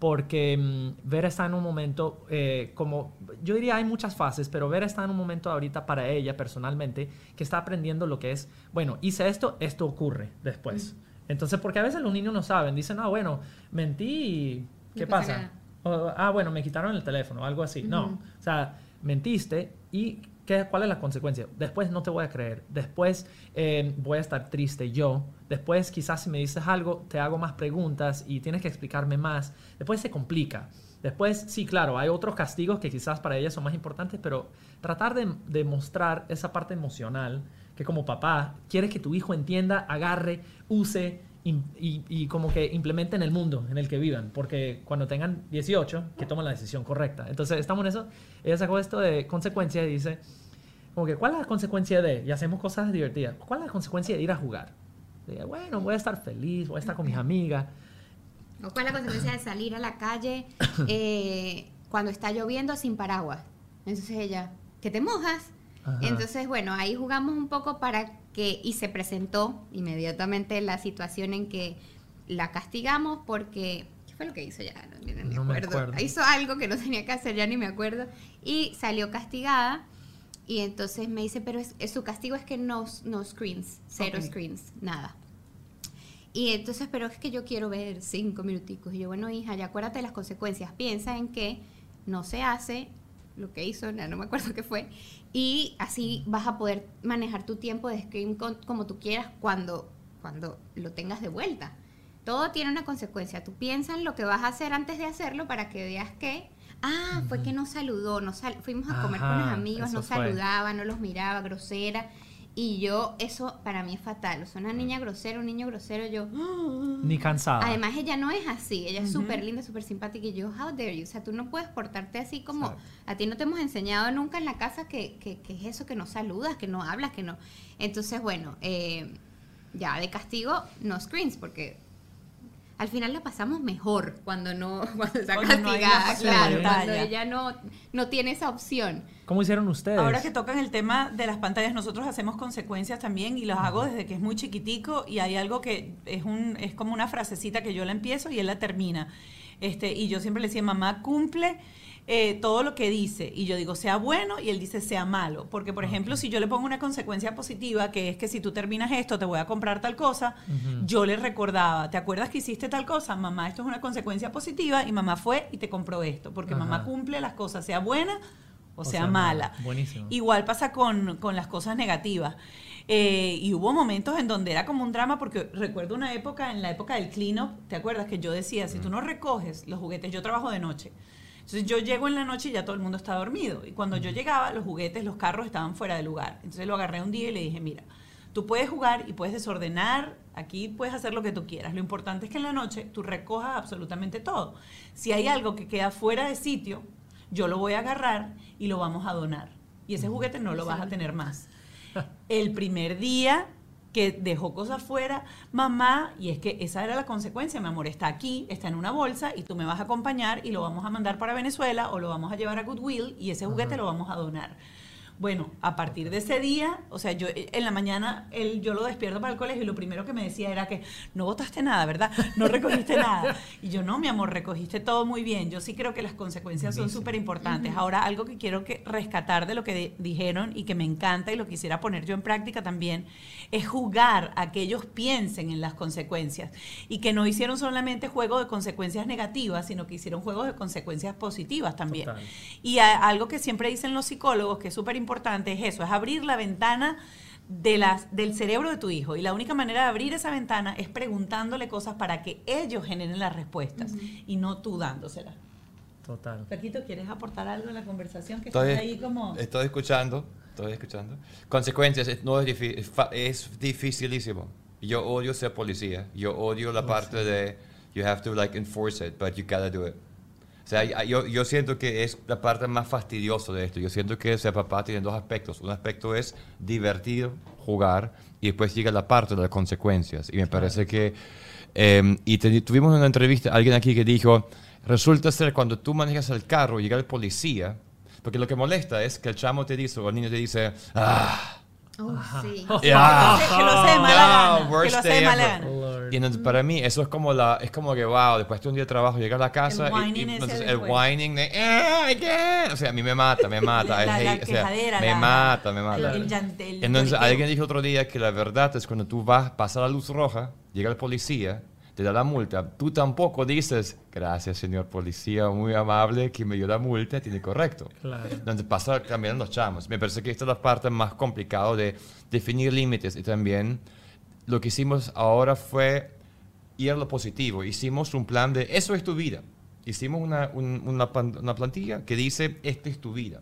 porque mm, Vera está en un momento eh, como, yo diría hay muchas fases, pero Vera está en un momento ahorita para ella personalmente que está aprendiendo lo que es, bueno, hice esto, esto ocurre después. Entonces, porque a veces los niños no saben, dicen, ah, bueno, mentí y ¿qué No pasa pasa? Ah, bueno, me quitaron el teléfono, algo así. No, o sea, mentiste y ¿qué, ¿cuál es la consecuencia? Después no te voy a creer, después eh, voy a estar triste yo, después quizás si me dices algo te hago más preguntas y tienes que explicarme más, después se complica. Después, sí, claro, hay otros castigos que quizás para ella son más importantes, pero tratar de, de mostrar esa parte emocional que como papá quieres que tu hijo entienda, agarre, use y, y como que implemente en el mundo en el que vivan, porque cuando tengan 18, que tomen la decisión correcta. Entonces, estamos en eso. Ella sacó esto de consecuencia y dice, como que, ¿cuál es la consecuencia de, y hacemos cosas divertidas, cuál es la consecuencia de ir a jugar? Diga, bueno, voy a estar feliz, voy a estar con mis amigas. ¿O cuál es la consecuencia de salir a la calle eh, cuando está lloviendo sin paraguas? Entonces ella, ¿que te mojas? Ajá. Entonces, bueno, ahí jugamos un poco para que, y se presentó inmediatamente la situación en que la castigamos porque, ¿qué fue lo que hizo ya? No, ni me No me acuerdo. acuerdo. Hizo algo que no tenía que hacer, ya ni me acuerdo, y salió castigada. Y entonces me dice, pero es, es- su castigo es que no, no screens, cero Ok. screens, nada. Y entonces, pero es que yo quiero ver cinco minuticos. Y yo, bueno, hija, ya acuérdate de las consecuencias. Piensa en que no se hace lo que hizo, no, no me acuerdo qué fue. Y así vas a poder manejar tu tiempo de screen con- como tú quieras cuando, cuando lo tengas de vuelta. Todo tiene una consecuencia. Tú piensas en lo que vas a hacer antes de hacerlo para que veas que, ah, fue que no saludó, no sal- fuimos a comer con los amigos, no fue. saludaba, no los miraba, grosera. Y yo, eso para mí es fatal. O sea, una niña grosera, un niño grosero, yo... Ni cansada. Además, ella no es así. Ella es Ujú. súper linda, súper simpática. Y yo, how dare you? O sea, tú no puedes portarte así como... Exacto. A ti no te hemos enseñado nunca en la casa que, que- que es eso, que no saludas, que no hablas, que no... Entonces, bueno, eh, ya de castigo, no screens, porque al final la pasamos mejor cuando no cuando está Cuando no castigada, claro, cuando ella no, no tiene esa opción. ¿Cómo hicieron ustedes? Ahora que tocan el tema de las pantallas, nosotros hacemos consecuencias también y las hago desde que es muy chiquitico y hay algo que es un es como una frasecita que yo la empiezo y él la termina. Este, y yo siempre le decía, mamá, cumple eh, todo lo que dice. Y yo digo, sea bueno, y él dice, sea malo. Porque, por ejemplo, si yo le pongo una consecuencia positiva, que es que si tú terminas esto, te voy a comprar tal cosa, yo le recordaba, ¿te acuerdas que hiciste tal cosa? Mamá, esto es una consecuencia positiva, y mamá fue y te compró esto. Porque Ajá. mamá cumple las cosas, sea buena o, O sea, sea, mala. Buenísimo. Igual pasa con, con las cosas negativas. Eh, y hubo momentos en donde era como un drama, porque recuerdo una época, en la época del clean up, ¿te acuerdas? Que yo decía, si tú no recoges los juguetes, yo trabajo de noche. Entonces yo llego en la noche y ya todo el mundo está dormido. Y cuando yo llegaba, los juguetes, los carros estaban fuera de lugar. Entonces lo agarré un día y le dije, mira, tú puedes jugar y puedes desordenar, aquí puedes hacer lo que tú quieras. Lo importante es que en la noche tú recojas absolutamente todo. Si hay algo que queda fuera de sitio, yo lo voy a agarrar y lo vamos a donar. Y ese juguete no lo vas a tener más. El primer día que dejó cosas fuera, mamá, y es que esa era la consecuencia, mi amor, está aquí, está en una bolsa y tú me vas a acompañar y lo vamos a mandar para Venezuela o lo vamos a llevar a Goodwill y ese juguete lo vamos a donar. Bueno, a partir de ese día, o sea, yo eh, en la mañana él, yo lo despierto para el colegio y lo primero que me decía era que no botaste nada, ¿verdad? No recogiste nada. Y yo, no, mi amor, recogiste todo muy bien. Yo sí creo que las consecuencias son súper importantes. Ahora, algo que quiero que rescatar de lo que de- dijeron y que me encanta y lo quisiera poner yo en práctica también, es jugar a que ellos piensen en las consecuencias y que no hicieron solamente juegos de consecuencias negativas, sino que hicieron juegos de consecuencias positivas también. Total. Y a- algo que siempre dicen los psicólogos, que es súper importante, es eso, es abrir la ventana de las, del cerebro de tu hijo. Y la única manera de abrir esa ventana es preguntándole cosas para que ellos generen las respuestas y no tú dándoselas. Total. Paquito, ¿quieres aportar algo en la conversación? Que Estoy, estás ahí como... estoy escuchando, estoy escuchando. Consecuencias, es- no es, difí- es, dificilísimo. Yo odio ser policía. Yo odio la parte de you have to like enforce it, but you gotta do it. O sea, yo, yo siento que es la parte más fastidiosa de esto. Yo siento que ser papá tiene dos aspectos. Un aspecto es divertir, jugar, y después llega la parte de las consecuencias. Y me parece que... eh, y te- tuvimos una entrevista, alguien aquí que dijo, resulta ser cuando tú manejas el carro y llega el policía, porque lo que molesta es que el chamo te dice, o el niño te dice, ah, Uh, sí. que lo hace de mala No, gana. Que lo hace de mala gana. Lord. Y entonces para mí eso es como la es como que wow, después de un día de trabajo llegar a la casa El y- y, entonces el whining de "Ah, again", o sea, a mí me mata, me mata, La- la o sea, me la- mata, me mata. el el entonces alguien dijo otro día que la verdad es cuando tú vas, pasa la luz roja, llega el policía, te da la multa, tú tampoco dices, gracias señor policía, muy amable que me dio la multa, tiene correcto. Claro. Donde pasa también los chamos. Me parece que esta es la parte más complicada de definir límites y también lo que hicimos ahora fue ir a lo positivo. Hicimos un plan de eso es tu vida. Hicimos una, un- una, una plantilla que dice esta es tu vida.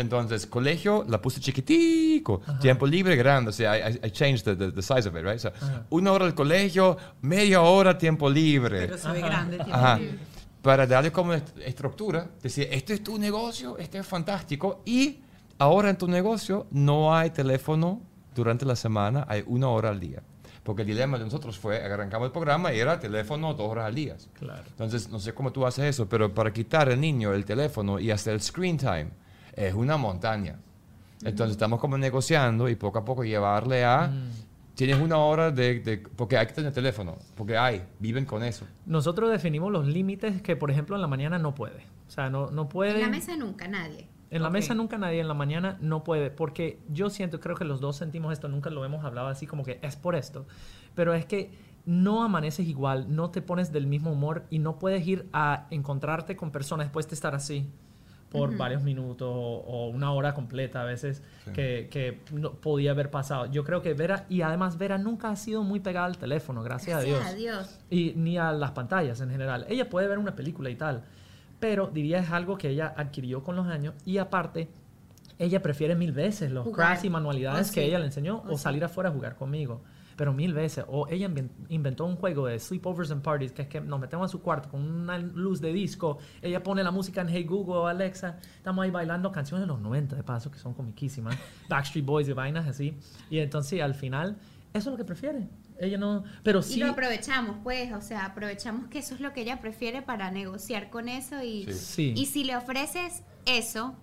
Entonces, colegio la puse chiquitico, tiempo libre grande, o sea, I, I- changed the, the- the size of it, right? O sea, una hora al colegio, media hora tiempo libre. Pero se ve grande. tiene Ajá. que- Para darle como est- estructura, decir, este es tu negocio, este es fantástico, y ahora en tu negocio no hay teléfono durante la semana, hay una hora al día. Porque el dilema de nosotros fue, arrancamos el programa y era teléfono dos horas al día. Claro. Entonces, no sé cómo tú haces eso, pero para quitar al niño el teléfono y hacer el screen time es una montaña. Entonces, estamos como negociando y poco a poco llevarle a... Mm. Tienes una hora de, de- Porque hay que tener teléfono, porque hay, viven con eso. Nosotros definimos los límites que, por ejemplo, en la mañana no puede. O sea, no, no puede. En la mesa nunca, nadie. En la mesa nunca nadie, en la mañana no puede, porque yo siento, creo que los dos sentimos esto, nunca lo hemos hablado así como que es por esto, pero es que no amaneces igual, no te pones del mismo humor y no puedes ir a encontrarte con personas después de estar así por varios minutos o, o una hora completa a veces que, que no podía haber pasado. Yo creo que Vera, y además Vera nunca ha sido muy pegada al teléfono, gracias, Gracias a a Dios. y ni a las pantallas en general. Ella puede ver una película y tal, pero diría es algo que ella adquirió con los años y aparte ella prefiere mil veces los Jugar. crafts y manualidades Oh, que ella le enseñó Oh, o salir afuera a jugar conmigo. Pero mil veces. O ella inven- inventó un juego de sleepovers and parties, que es que nos metemos a su cuarto con una luz de disco. Ella pone la música en Hey Google o Alexa. Estamos ahí bailando canciones de los 90, de paso, que son comiquísimas. Backstreet Boys y vainas así. Y entonces al final, eso es lo que prefiere. Ella no. Pero sí. Y lo aprovechamos, pues, o sea, aprovechamos que eso es lo que ella prefiere para negociar con eso y, Sí. Sí. y si le ofreces eso,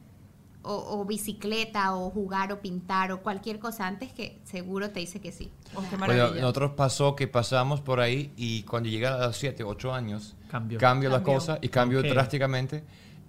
o, o bicicleta, o jugar, o pintar, o cualquier cosa antes, que seguro te dice que sí. Oh, qué Bueno, nosotros pasó que pasamos por ahí y cuando llega a los 7, 8 años, Cambió. cambia la cosa y cambió Ok. drásticamente.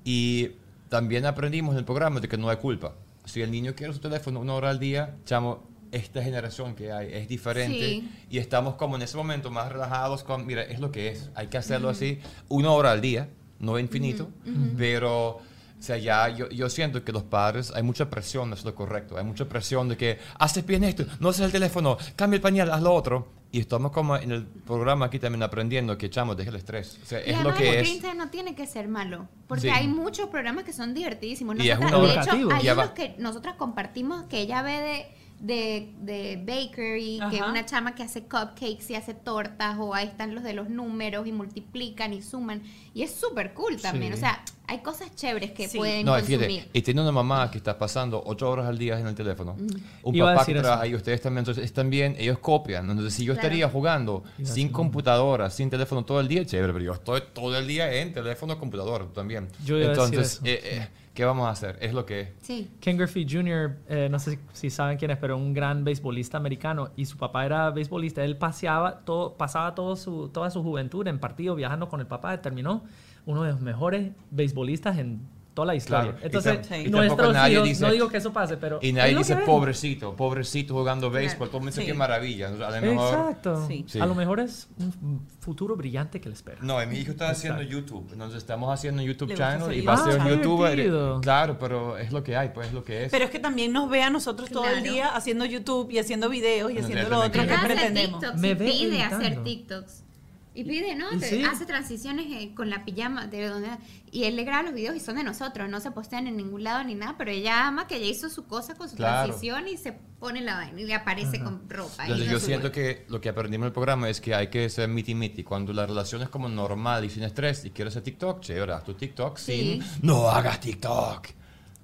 Y también aprendimos en el programa de que no hay culpa. Si el niño quiere su teléfono una hora al día, chamo, esta generación que hay es diferente Sí. y estamos como en ese momento más relajados con, mira, es lo que es, hay que hacerlo así, una hora al día, no infinito, pero... O sea, ya yo, yo siento que los padres, hay mucha presión de hacer lo correcto, hay mucha presión de que haces bien esto, no haces el teléfono, cambia el pañal, haz lo otro. Y estamos como en el programa aquí también aprendiendo que, chamo, deja el estrés. O sea, Y es lo que es. no tiene que ser malo, porque Sí. hay muchos programas que son divertidísimos. Y es Nosotras- uno de hecho, hay unos que nosotras compartimos que ella ve de, de, de bakery, que es una chama que hace cupcakes y hace tortas, o ahí están los de los números y multiplican y suman. Y es súper cool también. Sí. O sea, hay cosas chéveres que Sí. pueden No, y consumir. fíjate, y tiene una mamá que está pasando ocho horas al día en el teléfono. Un Iba papá que trabaja y ustedes también, entonces están bien, ellos copian. Entonces, si yo Claro. estaría jugando Iba sin computadora, sin teléfono todo el día, chévere, pero yo estoy todo el día en teléfono, computadora también. Yo entonces, eso. eh, eh, ¿qué vamos a hacer? Es lo que es. Sí. Ken Griffey Jr., eh, no sé si, si saben quién es, pero un gran beisbolista americano y su papá era beisbolista. Él paseaba todo, pasaba todo su, toda su juventud en partido viajando con el papá. Terminó uno de los mejores beisbolistas en toda la historia. Claro. Entonces, nuestros hijos, dice- no digo que eso pase, pero... Y nadie dice pobrecito, pobrecito jugando béisbol. Todo el mundo dice Sí. qué maravilla. A lo mejor. Exacto. Sí. Sí. A lo mejor es un futuro brillante que le espera. No, y mi hijo está haciendo. YouTube. Entonces estamos haciendo un YouTube channel y va a YouTube. ser Ah, un qué youtuber. Claro, pero es lo que hay, pues es lo que es. Pero es que también nos ve a nosotros todo el día haciendo YouTube y haciendo videos y haciendo lo otro me que pretendemos. Me ve pide hacer. TikToks. Y pide, ¿no? ¿Y Te- sí? Hace transiciones eh, con la pijama. De donde, y él le graba los videos y son de nosotros. No se postean en ningún lado ni nada. Pero ella ama que ella hizo su cosa con su Claro. transición y se pone la vaina y le aparece con ropa. Entonces, yo siento que lo que aprendimos en el programa es que hay que ser miti miti. Cuando la relación es como normal y sin estrés y quieres hacer TikTok, chévere, haz tu TikTok Sí. sin no hagas TikTok.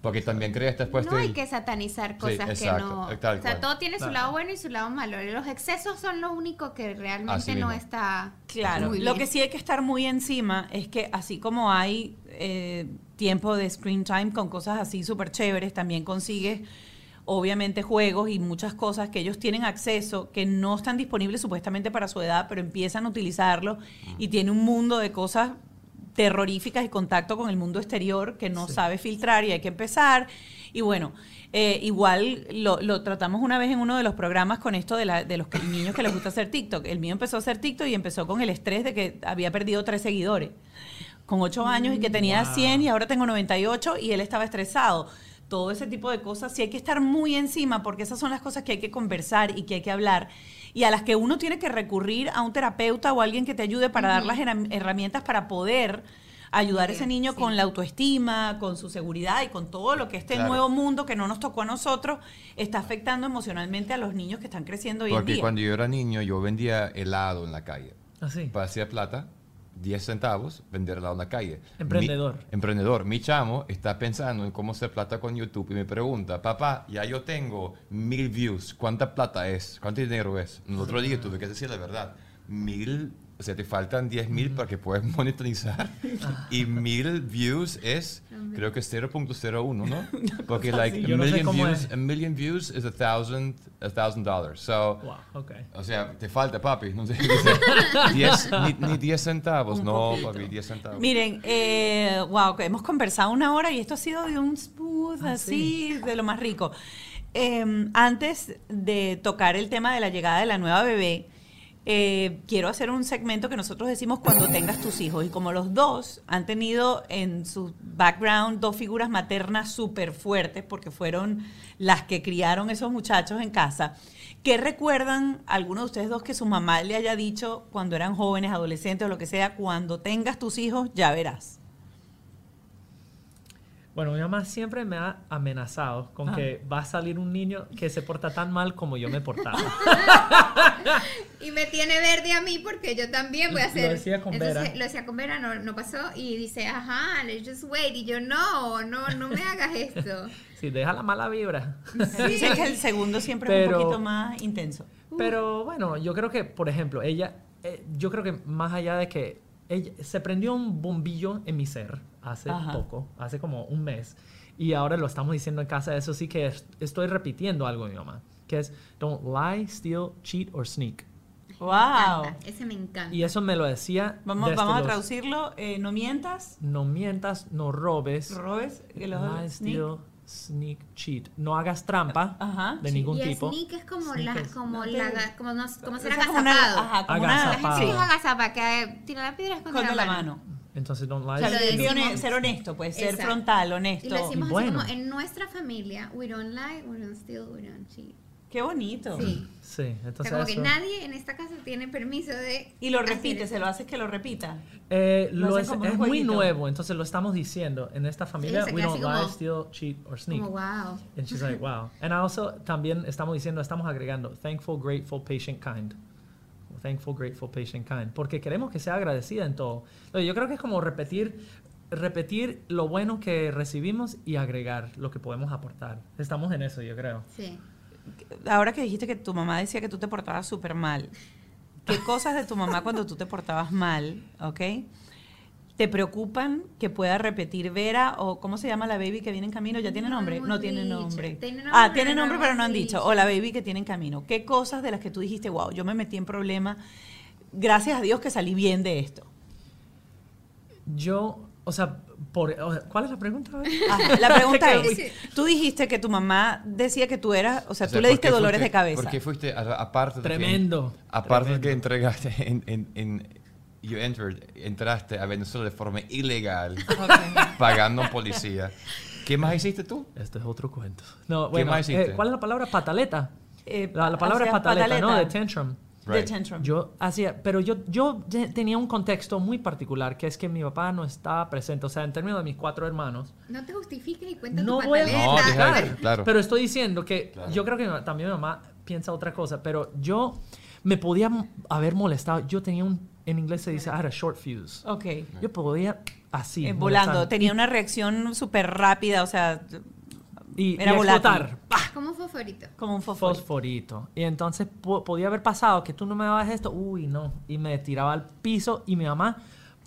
Porque también crees después no hay que satanizar Sí, cosas que no. eh, tal o sea, todo tiene su lado bueno y su lado malo. Los excesos son lo único que Así realmente no mismo. está. Claro, muy lo que sí hay que estar muy encima es que así como hay eh, tiempo de screen time con cosas así súper chéveres, también consigues obviamente juegos y muchas cosas que ellos tienen acceso que no están disponibles supuestamente para su edad, pero empiezan a utilizarlo y tiene un mundo de cosas terroríficas y contacto con el mundo exterior que no sabe filtrar y hay que empezar. Y bueno, eh, igual lo, lo tratamos una vez en uno de los programas con esto de, la- de los que- niños que les gusta hacer TikTok. El mío empezó a hacer TikTok y empezó con el estrés de que había perdido tres seguidores con ocho años y que tenía 100 y ahora tengo 98 y él estaba estresado. Todo ese tipo de cosas sí hay que estar muy encima porque esas son las cosas que hay que conversar y que hay que hablar y a las que uno tiene que recurrir a un terapeuta o alguien que te ayude para dar las herram- herramientas para poder ayudar a ese niño sí. con la autoestima, con su seguridad y con todo lo que este Claro. nuevo mundo que no nos tocó a nosotros está afectando emocionalmente a los niños que están creciendo hoy en Porque día. cuando yo era niño, yo vendía helado en la calle. Así. Para hacer plata, 10 centavos, vender helado en la calle. Emprendedor. Mi, emprendedor. Mi chamo está pensando en cómo hacer plata con YouTube y me pregunta, papá, ya yo tengo mil views, ¿cuánta plata es? ¿Cuánto dinero es? El otro día tuve que decir la verdad, mil, o sea, te faltan 10 mil para que puedas monetizar y mil views es, creo que 0.01, ¿no? Porque like Yo a no sé million views, es. a million views is a thousand, a thousand dollars. So, Wow, ok. o sea, te falta, papi. No sé, dice, 10, ni, ni 10 centavos. Un no, poquito. papi, 10 centavos. Miren, eh, wow, que hemos conversado una hora y esto ha sido de un smooth, Ah, así, de lo más rico. Eh, antes de tocar el tema de la llegada de la nueva bebé, eh, quiero hacer un segmento que nosotros decimos cuando tengas tus hijos. Y como los dos han tenido en su background dos figuras maternas súper fuertes, porque fueron las que criaron esos muchachos en casa, ¿qué recuerdan alguno de ustedes dos que su mamá le haya dicho cuando eran jóvenes, adolescentes o lo que sea, cuando tengas tus hijos ya verás? Bueno, mi mamá siempre me ha amenazado con Ah. que va a salir un niño que se porta tan mal como yo me portaba. Y me tiene verde a mí porque yo también voy a Lo hacer. decía con Entonces, Vera. Lo decía con Vera, no, no pasó. Y dice, ajá, let's just wait. Y yo, no, no, no me hagas esto. Sí, deja la mala vibra. Dicen que el segundo siempre es un poquito más intenso. Pero bueno, yo creo que, por ejemplo, ella, eh, yo creo que más allá de que ella, se prendió un bombillo en mi ser hace Ajá. poco, hace como un mes, y ahora lo estamos diciendo en casa, eso sí que es- estoy repitiendo algo de mi mamá, que es don't lie, steal, cheat or sneak. Me Wow. encanta, Ese me encanta. Y eso me lo decía. Vamos, vamos a los, traducirlo. eh, no mientas, No mientas, no robes. robes, que los lie, sneak. steal, sneak, cheat. No hagas trampa Ajá. de ningún y tipo. sneak es como Sneak la, es- como no la, como, no, como ser una- agazapado. ajá, como una- La Agazapado. gente que es agazapa, que eh, tira la piedra con la, la mano. mano. Entonces don't O lie. sea, lo steal, ser decimos- hone- ser honesto, pues ser Exacto. frontal, Y honesto. lo decimos Y bueno. así como en nuestra familia, we don't lie, we don't steal, we don't cheat. Qué bonito. Sí. Sí, O entonces sea, como que eso- nadie en esta casa tiene permiso de... Y lo repite, se lo haces que lo repita. Eh, Lo lo es, es muy nuevo, entonces lo estamos diciendo en esta familia. se we don't lie, steal, cheat or sneak. Como, wow. And she's like, wow. And also también estamos diciendo, estamos agregando thankful, grateful, patient, kind. Thankful, grateful, patient, kind. Porque queremos que sea agradecida en todo. Yo creo que es como repetir, repetir lo bueno que recibimos y agregar lo que podemos aportar. Estamos en eso, yo creo. Sí. Ahora que dijiste que tu mamá decía que tú te portabas súper mal, ¿qué cosas de tu mamá cuando tú te portabas mal, ok? ¿Te preocupan que pueda repetir Vera o cómo se llama la baby que viene en camino? ¿Ya tiene No nombre? No tiene dicho. nombre. Tiene nombre, Ah, tiene pero no nombre, pero no han dicho. dicho. O la baby que tiene en camino. ¿Qué cosas de las que tú dijiste, wow, yo me metí en problema? Gracias a Dios que salí bien de esto. Yo, o sea, por, o sea, ¿cuál es la pregunta? Ajá, la pregunta es, sí. tú dijiste que tu mamá decía que tú eras, o sea, O tú sea, le ¿por diste qué dolores fuiste- de cabeza. Porque fuiste, a- aparte de Tremendo, Que, aparte de tremendo. que entregaste en, en, en- you entered, entraste a Venezuela de forma ilegal, Ok. pagando a un policía. ¿Qué más hiciste tú? Esto es otro cuento. No, bueno, más hiciste? eh, ¿Cuál es la palabra? Pataleta. Eh, La, la palabra es hacías pataleta, ¿no? pataleta. De tantrum. De Right. tantrum. Yo hacía, pero yo, yo te- tenía un contexto muy particular, que es que mi papá no estaba presente. O sea, en términos de mis cuatro hermanos, No te justifiques y cuenta no tu voy a. No, justificar, claro. Pero estoy diciendo que Claro. yo creo que también mi mamá piensa otra cosa, pero yo me podía haber molestado. Yo tenía un, en inglés se dice, I had a short fuse. Ok. Yo podía así. Eh, volando. Tenía una reacción súper rápida, o sea, y, era y explotar. ¡Pah! ¿Cómo fue favorito? como un fósforo. fosforito. Y entonces po- podía haber pasado que tú no me dabas esto, uy, no. Y me tiraba al piso y mi mamá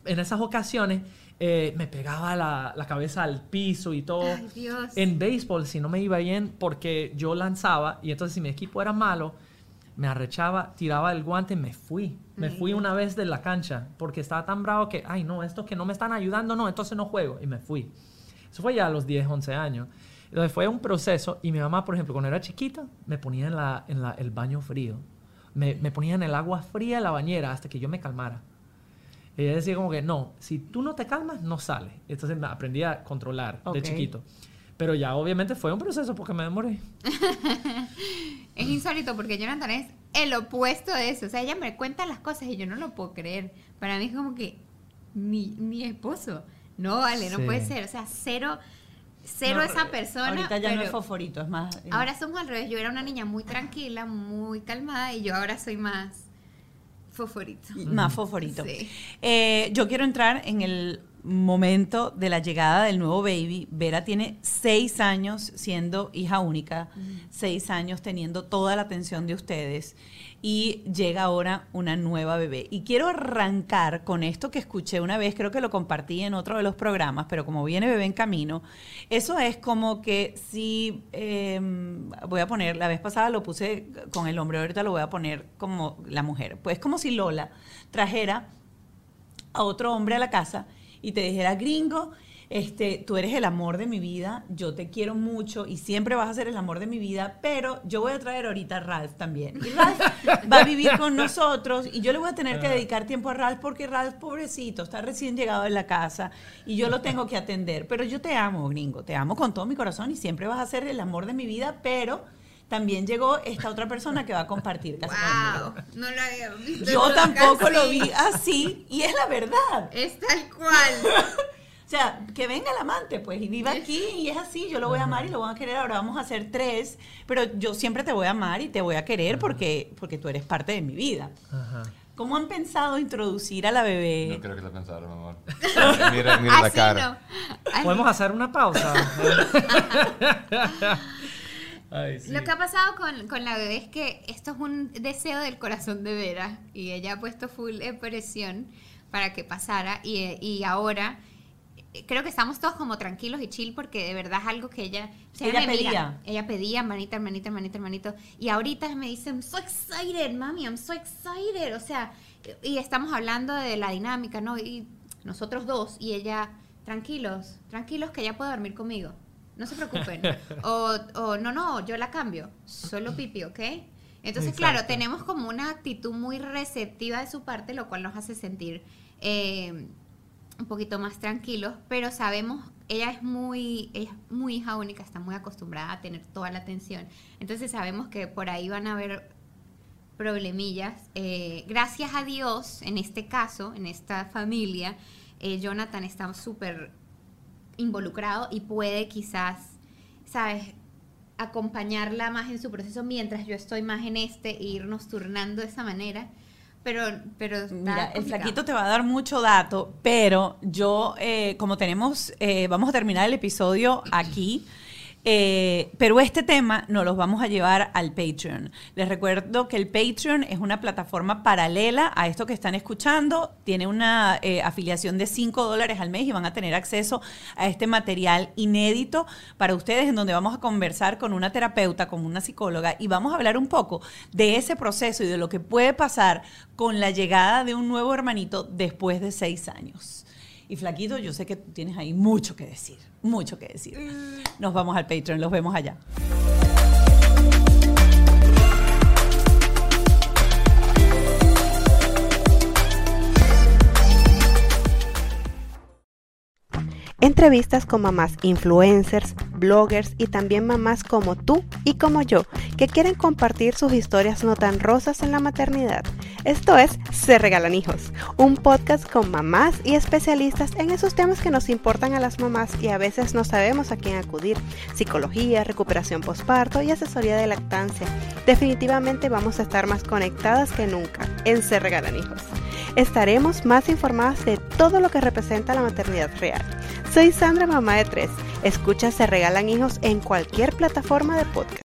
en esas ocasiones eh, me pegaba la, la cabeza al piso y todo. Ay, Dios. En béisbol, si no me iba bien, porque yo lanzaba y entonces si mi equipo era malo, me arrechaba, tiraba el guante, me fui. Me fui una vez de la cancha porque estaba tan bravo que, ay, no, estos que no me están ayudando, no, entonces no juego. Y me fui. Eso fue ya a los 10, 11 años. Entonces fue un proceso y mi mamá, por ejemplo, cuando era chiquita, me ponía en, la, en la- el baño frío. Me, me ponía en el agua fría en la bañera hasta que yo me calmara. Ella decía como que, no, si tú no te calmas, no sale. Entonces me aprendí a controlar Ok. de chiquito. Pero ya obviamente fue un proceso porque me demoré. Es insólito porque Jonathan es el opuesto de eso. O sea, ella me cuenta las cosas y yo no lo puedo creer. Para mí es como que mi, mi esposo. No vale, no Sí. puede ser. O sea, cero, cero No, esa persona. Ahorita ya no es fosforito, es más. eh, Ahora somos al revés. Yo era una niña muy tranquila, muy calmada y yo ahora soy más fosforito. más fosforito. Sí. Eh, yo quiero entrar en el momento de la llegada del nuevo baby. Vera tiene seis años siendo hija única, seis años teniendo toda la atención de ustedes y llega ahora una nueva bebé. Y quiero arrancar con esto que escuché una vez, creo que lo compartí en otro de los programas, pero como viene bebé en camino, eso es como que si, eh, voy a poner, la vez pasada lo puse con el hombre, ahorita lo voy a poner como la mujer. Pues como si Lola trajera a otro hombre a la casa y te dijera, gringo, este, tú eres el amor de mi vida, yo te quiero mucho y siempre vas a ser el amor de mi vida, pero yo voy a traer ahorita a Ralph también. Y Ralph va a vivir con nosotros y yo le voy a tener que dedicar tiempo a Ralph porque Ralph, pobrecito, está recién llegado en la casa y yo lo tengo que atender. Pero yo te amo, gringo, te amo con todo mi corazón y siempre vas a ser el amor de mi vida, pero también llegó esta otra persona que va a compartir casa conmigo. Wow, no lo había visto. Yo tampoco lo vi así y es la verdad. Es tal cual. O sea, que venga el amante, pues, y viva aquí y es así, yo lo voy a amar y lo voy a querer, ahora vamos a hacer tres, pero yo siempre te voy a amar y te voy a querer porque, porque tú eres parte de mi vida. Ajá. ¿Cómo han pensado introducir a la bebé? No creo que lo pensaron, amor. mira mira la cara. no. Podemos hacer una pausa. Ay, sí. Lo que ha pasado con, con la bebé es que esto es un deseo del corazón de Vera y ella ha puesto full presión para que pasara y, y ahora creo que estamos todos como tranquilos y chill porque de verdad es algo que ella o sea, Ella mira, pedía. ella pedía hermanita hermanita hermanita hermanito y ahorita me dice I'm so excited mami I'm so excited o sea y estamos hablando de la dinámica no y nosotros dos y ella tranquilos tranquilos que ella puede dormir conmigo no se preocupen. O, o no, no, yo la cambio. Solo pipi, ¿ok? Entonces, Exacto. claro, tenemos como una actitud muy receptiva de su parte, lo cual nos hace sentir eh, un poquito más tranquilos, pero sabemos ella es muy, ella es muy hija única, está muy acostumbrada a tener toda la atención. Entonces sabemos que por ahí van a haber problemillas. Eh, gracias a Dios, en este caso, en esta familia, eh, Jonathan está súper involucrado y puede quizás, ¿sabes? acompañarla más en su proceso mientras yo estoy más en este e irnos turnando de esa manera. Pero, pero Mira, el flaquito te va a dar mucho dato, pero yo, eh, como tenemos, eh, vamos a terminar el episodio aquí. Eh, pero este tema nos los vamos a llevar al Patreon. Les recuerdo que el Patreon es una plataforma paralela a esto que están escuchando. Tiene una eh, afiliación de 5 dólares al mes y van a tener acceso a este material inédito para ustedes en donde vamos a conversar con una terapeuta, con una psicóloga y vamos a hablar un poco de ese proceso y de lo que puede pasar con la llegada de un nuevo hermanito después de seis años. Y Flaquito, yo sé que tú tienes ahí mucho que decir, mucho que decir. Nos vamos al Patreon, los vemos allá. Entrevistas con mamás influencers, bloggers y también mamás como tú y como yo, que quieren compartir sus historias no tan rosas en la maternidad. Esto es Se Regalan Hijos, un podcast con mamás y especialistas en esos temas que nos importan a las mamás y a veces no sabemos a quién acudir. Psicología, recuperación postparto y asesoría de lactancia. Definitivamente vamos a estar más conectadas que nunca en Se Regalan Hijos. Estaremos más informadas de todo lo que representa la maternidad real. Soy Sandra, mamá de tres. Escucha Se Regalan Hijos en cualquier plataforma de podcast.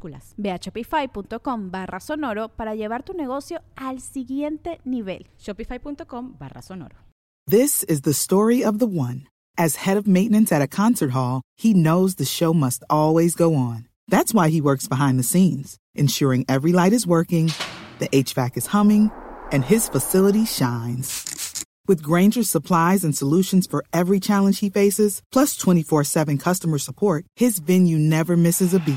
minúsculas. Ve a shopify.com barra sonoro para llevar tu negocio al siguiente nivel. Shopify.com barra sonoro. This is the story of the one. As head of maintenance at a concert hall, he knows the show must always go on. That's why he works behind the scenes, ensuring every light is working, the HVAC is humming, and his facility shines. With Granger's supplies and solutions for every challenge he faces, plus 24 7 customer support, his venue never misses a beat.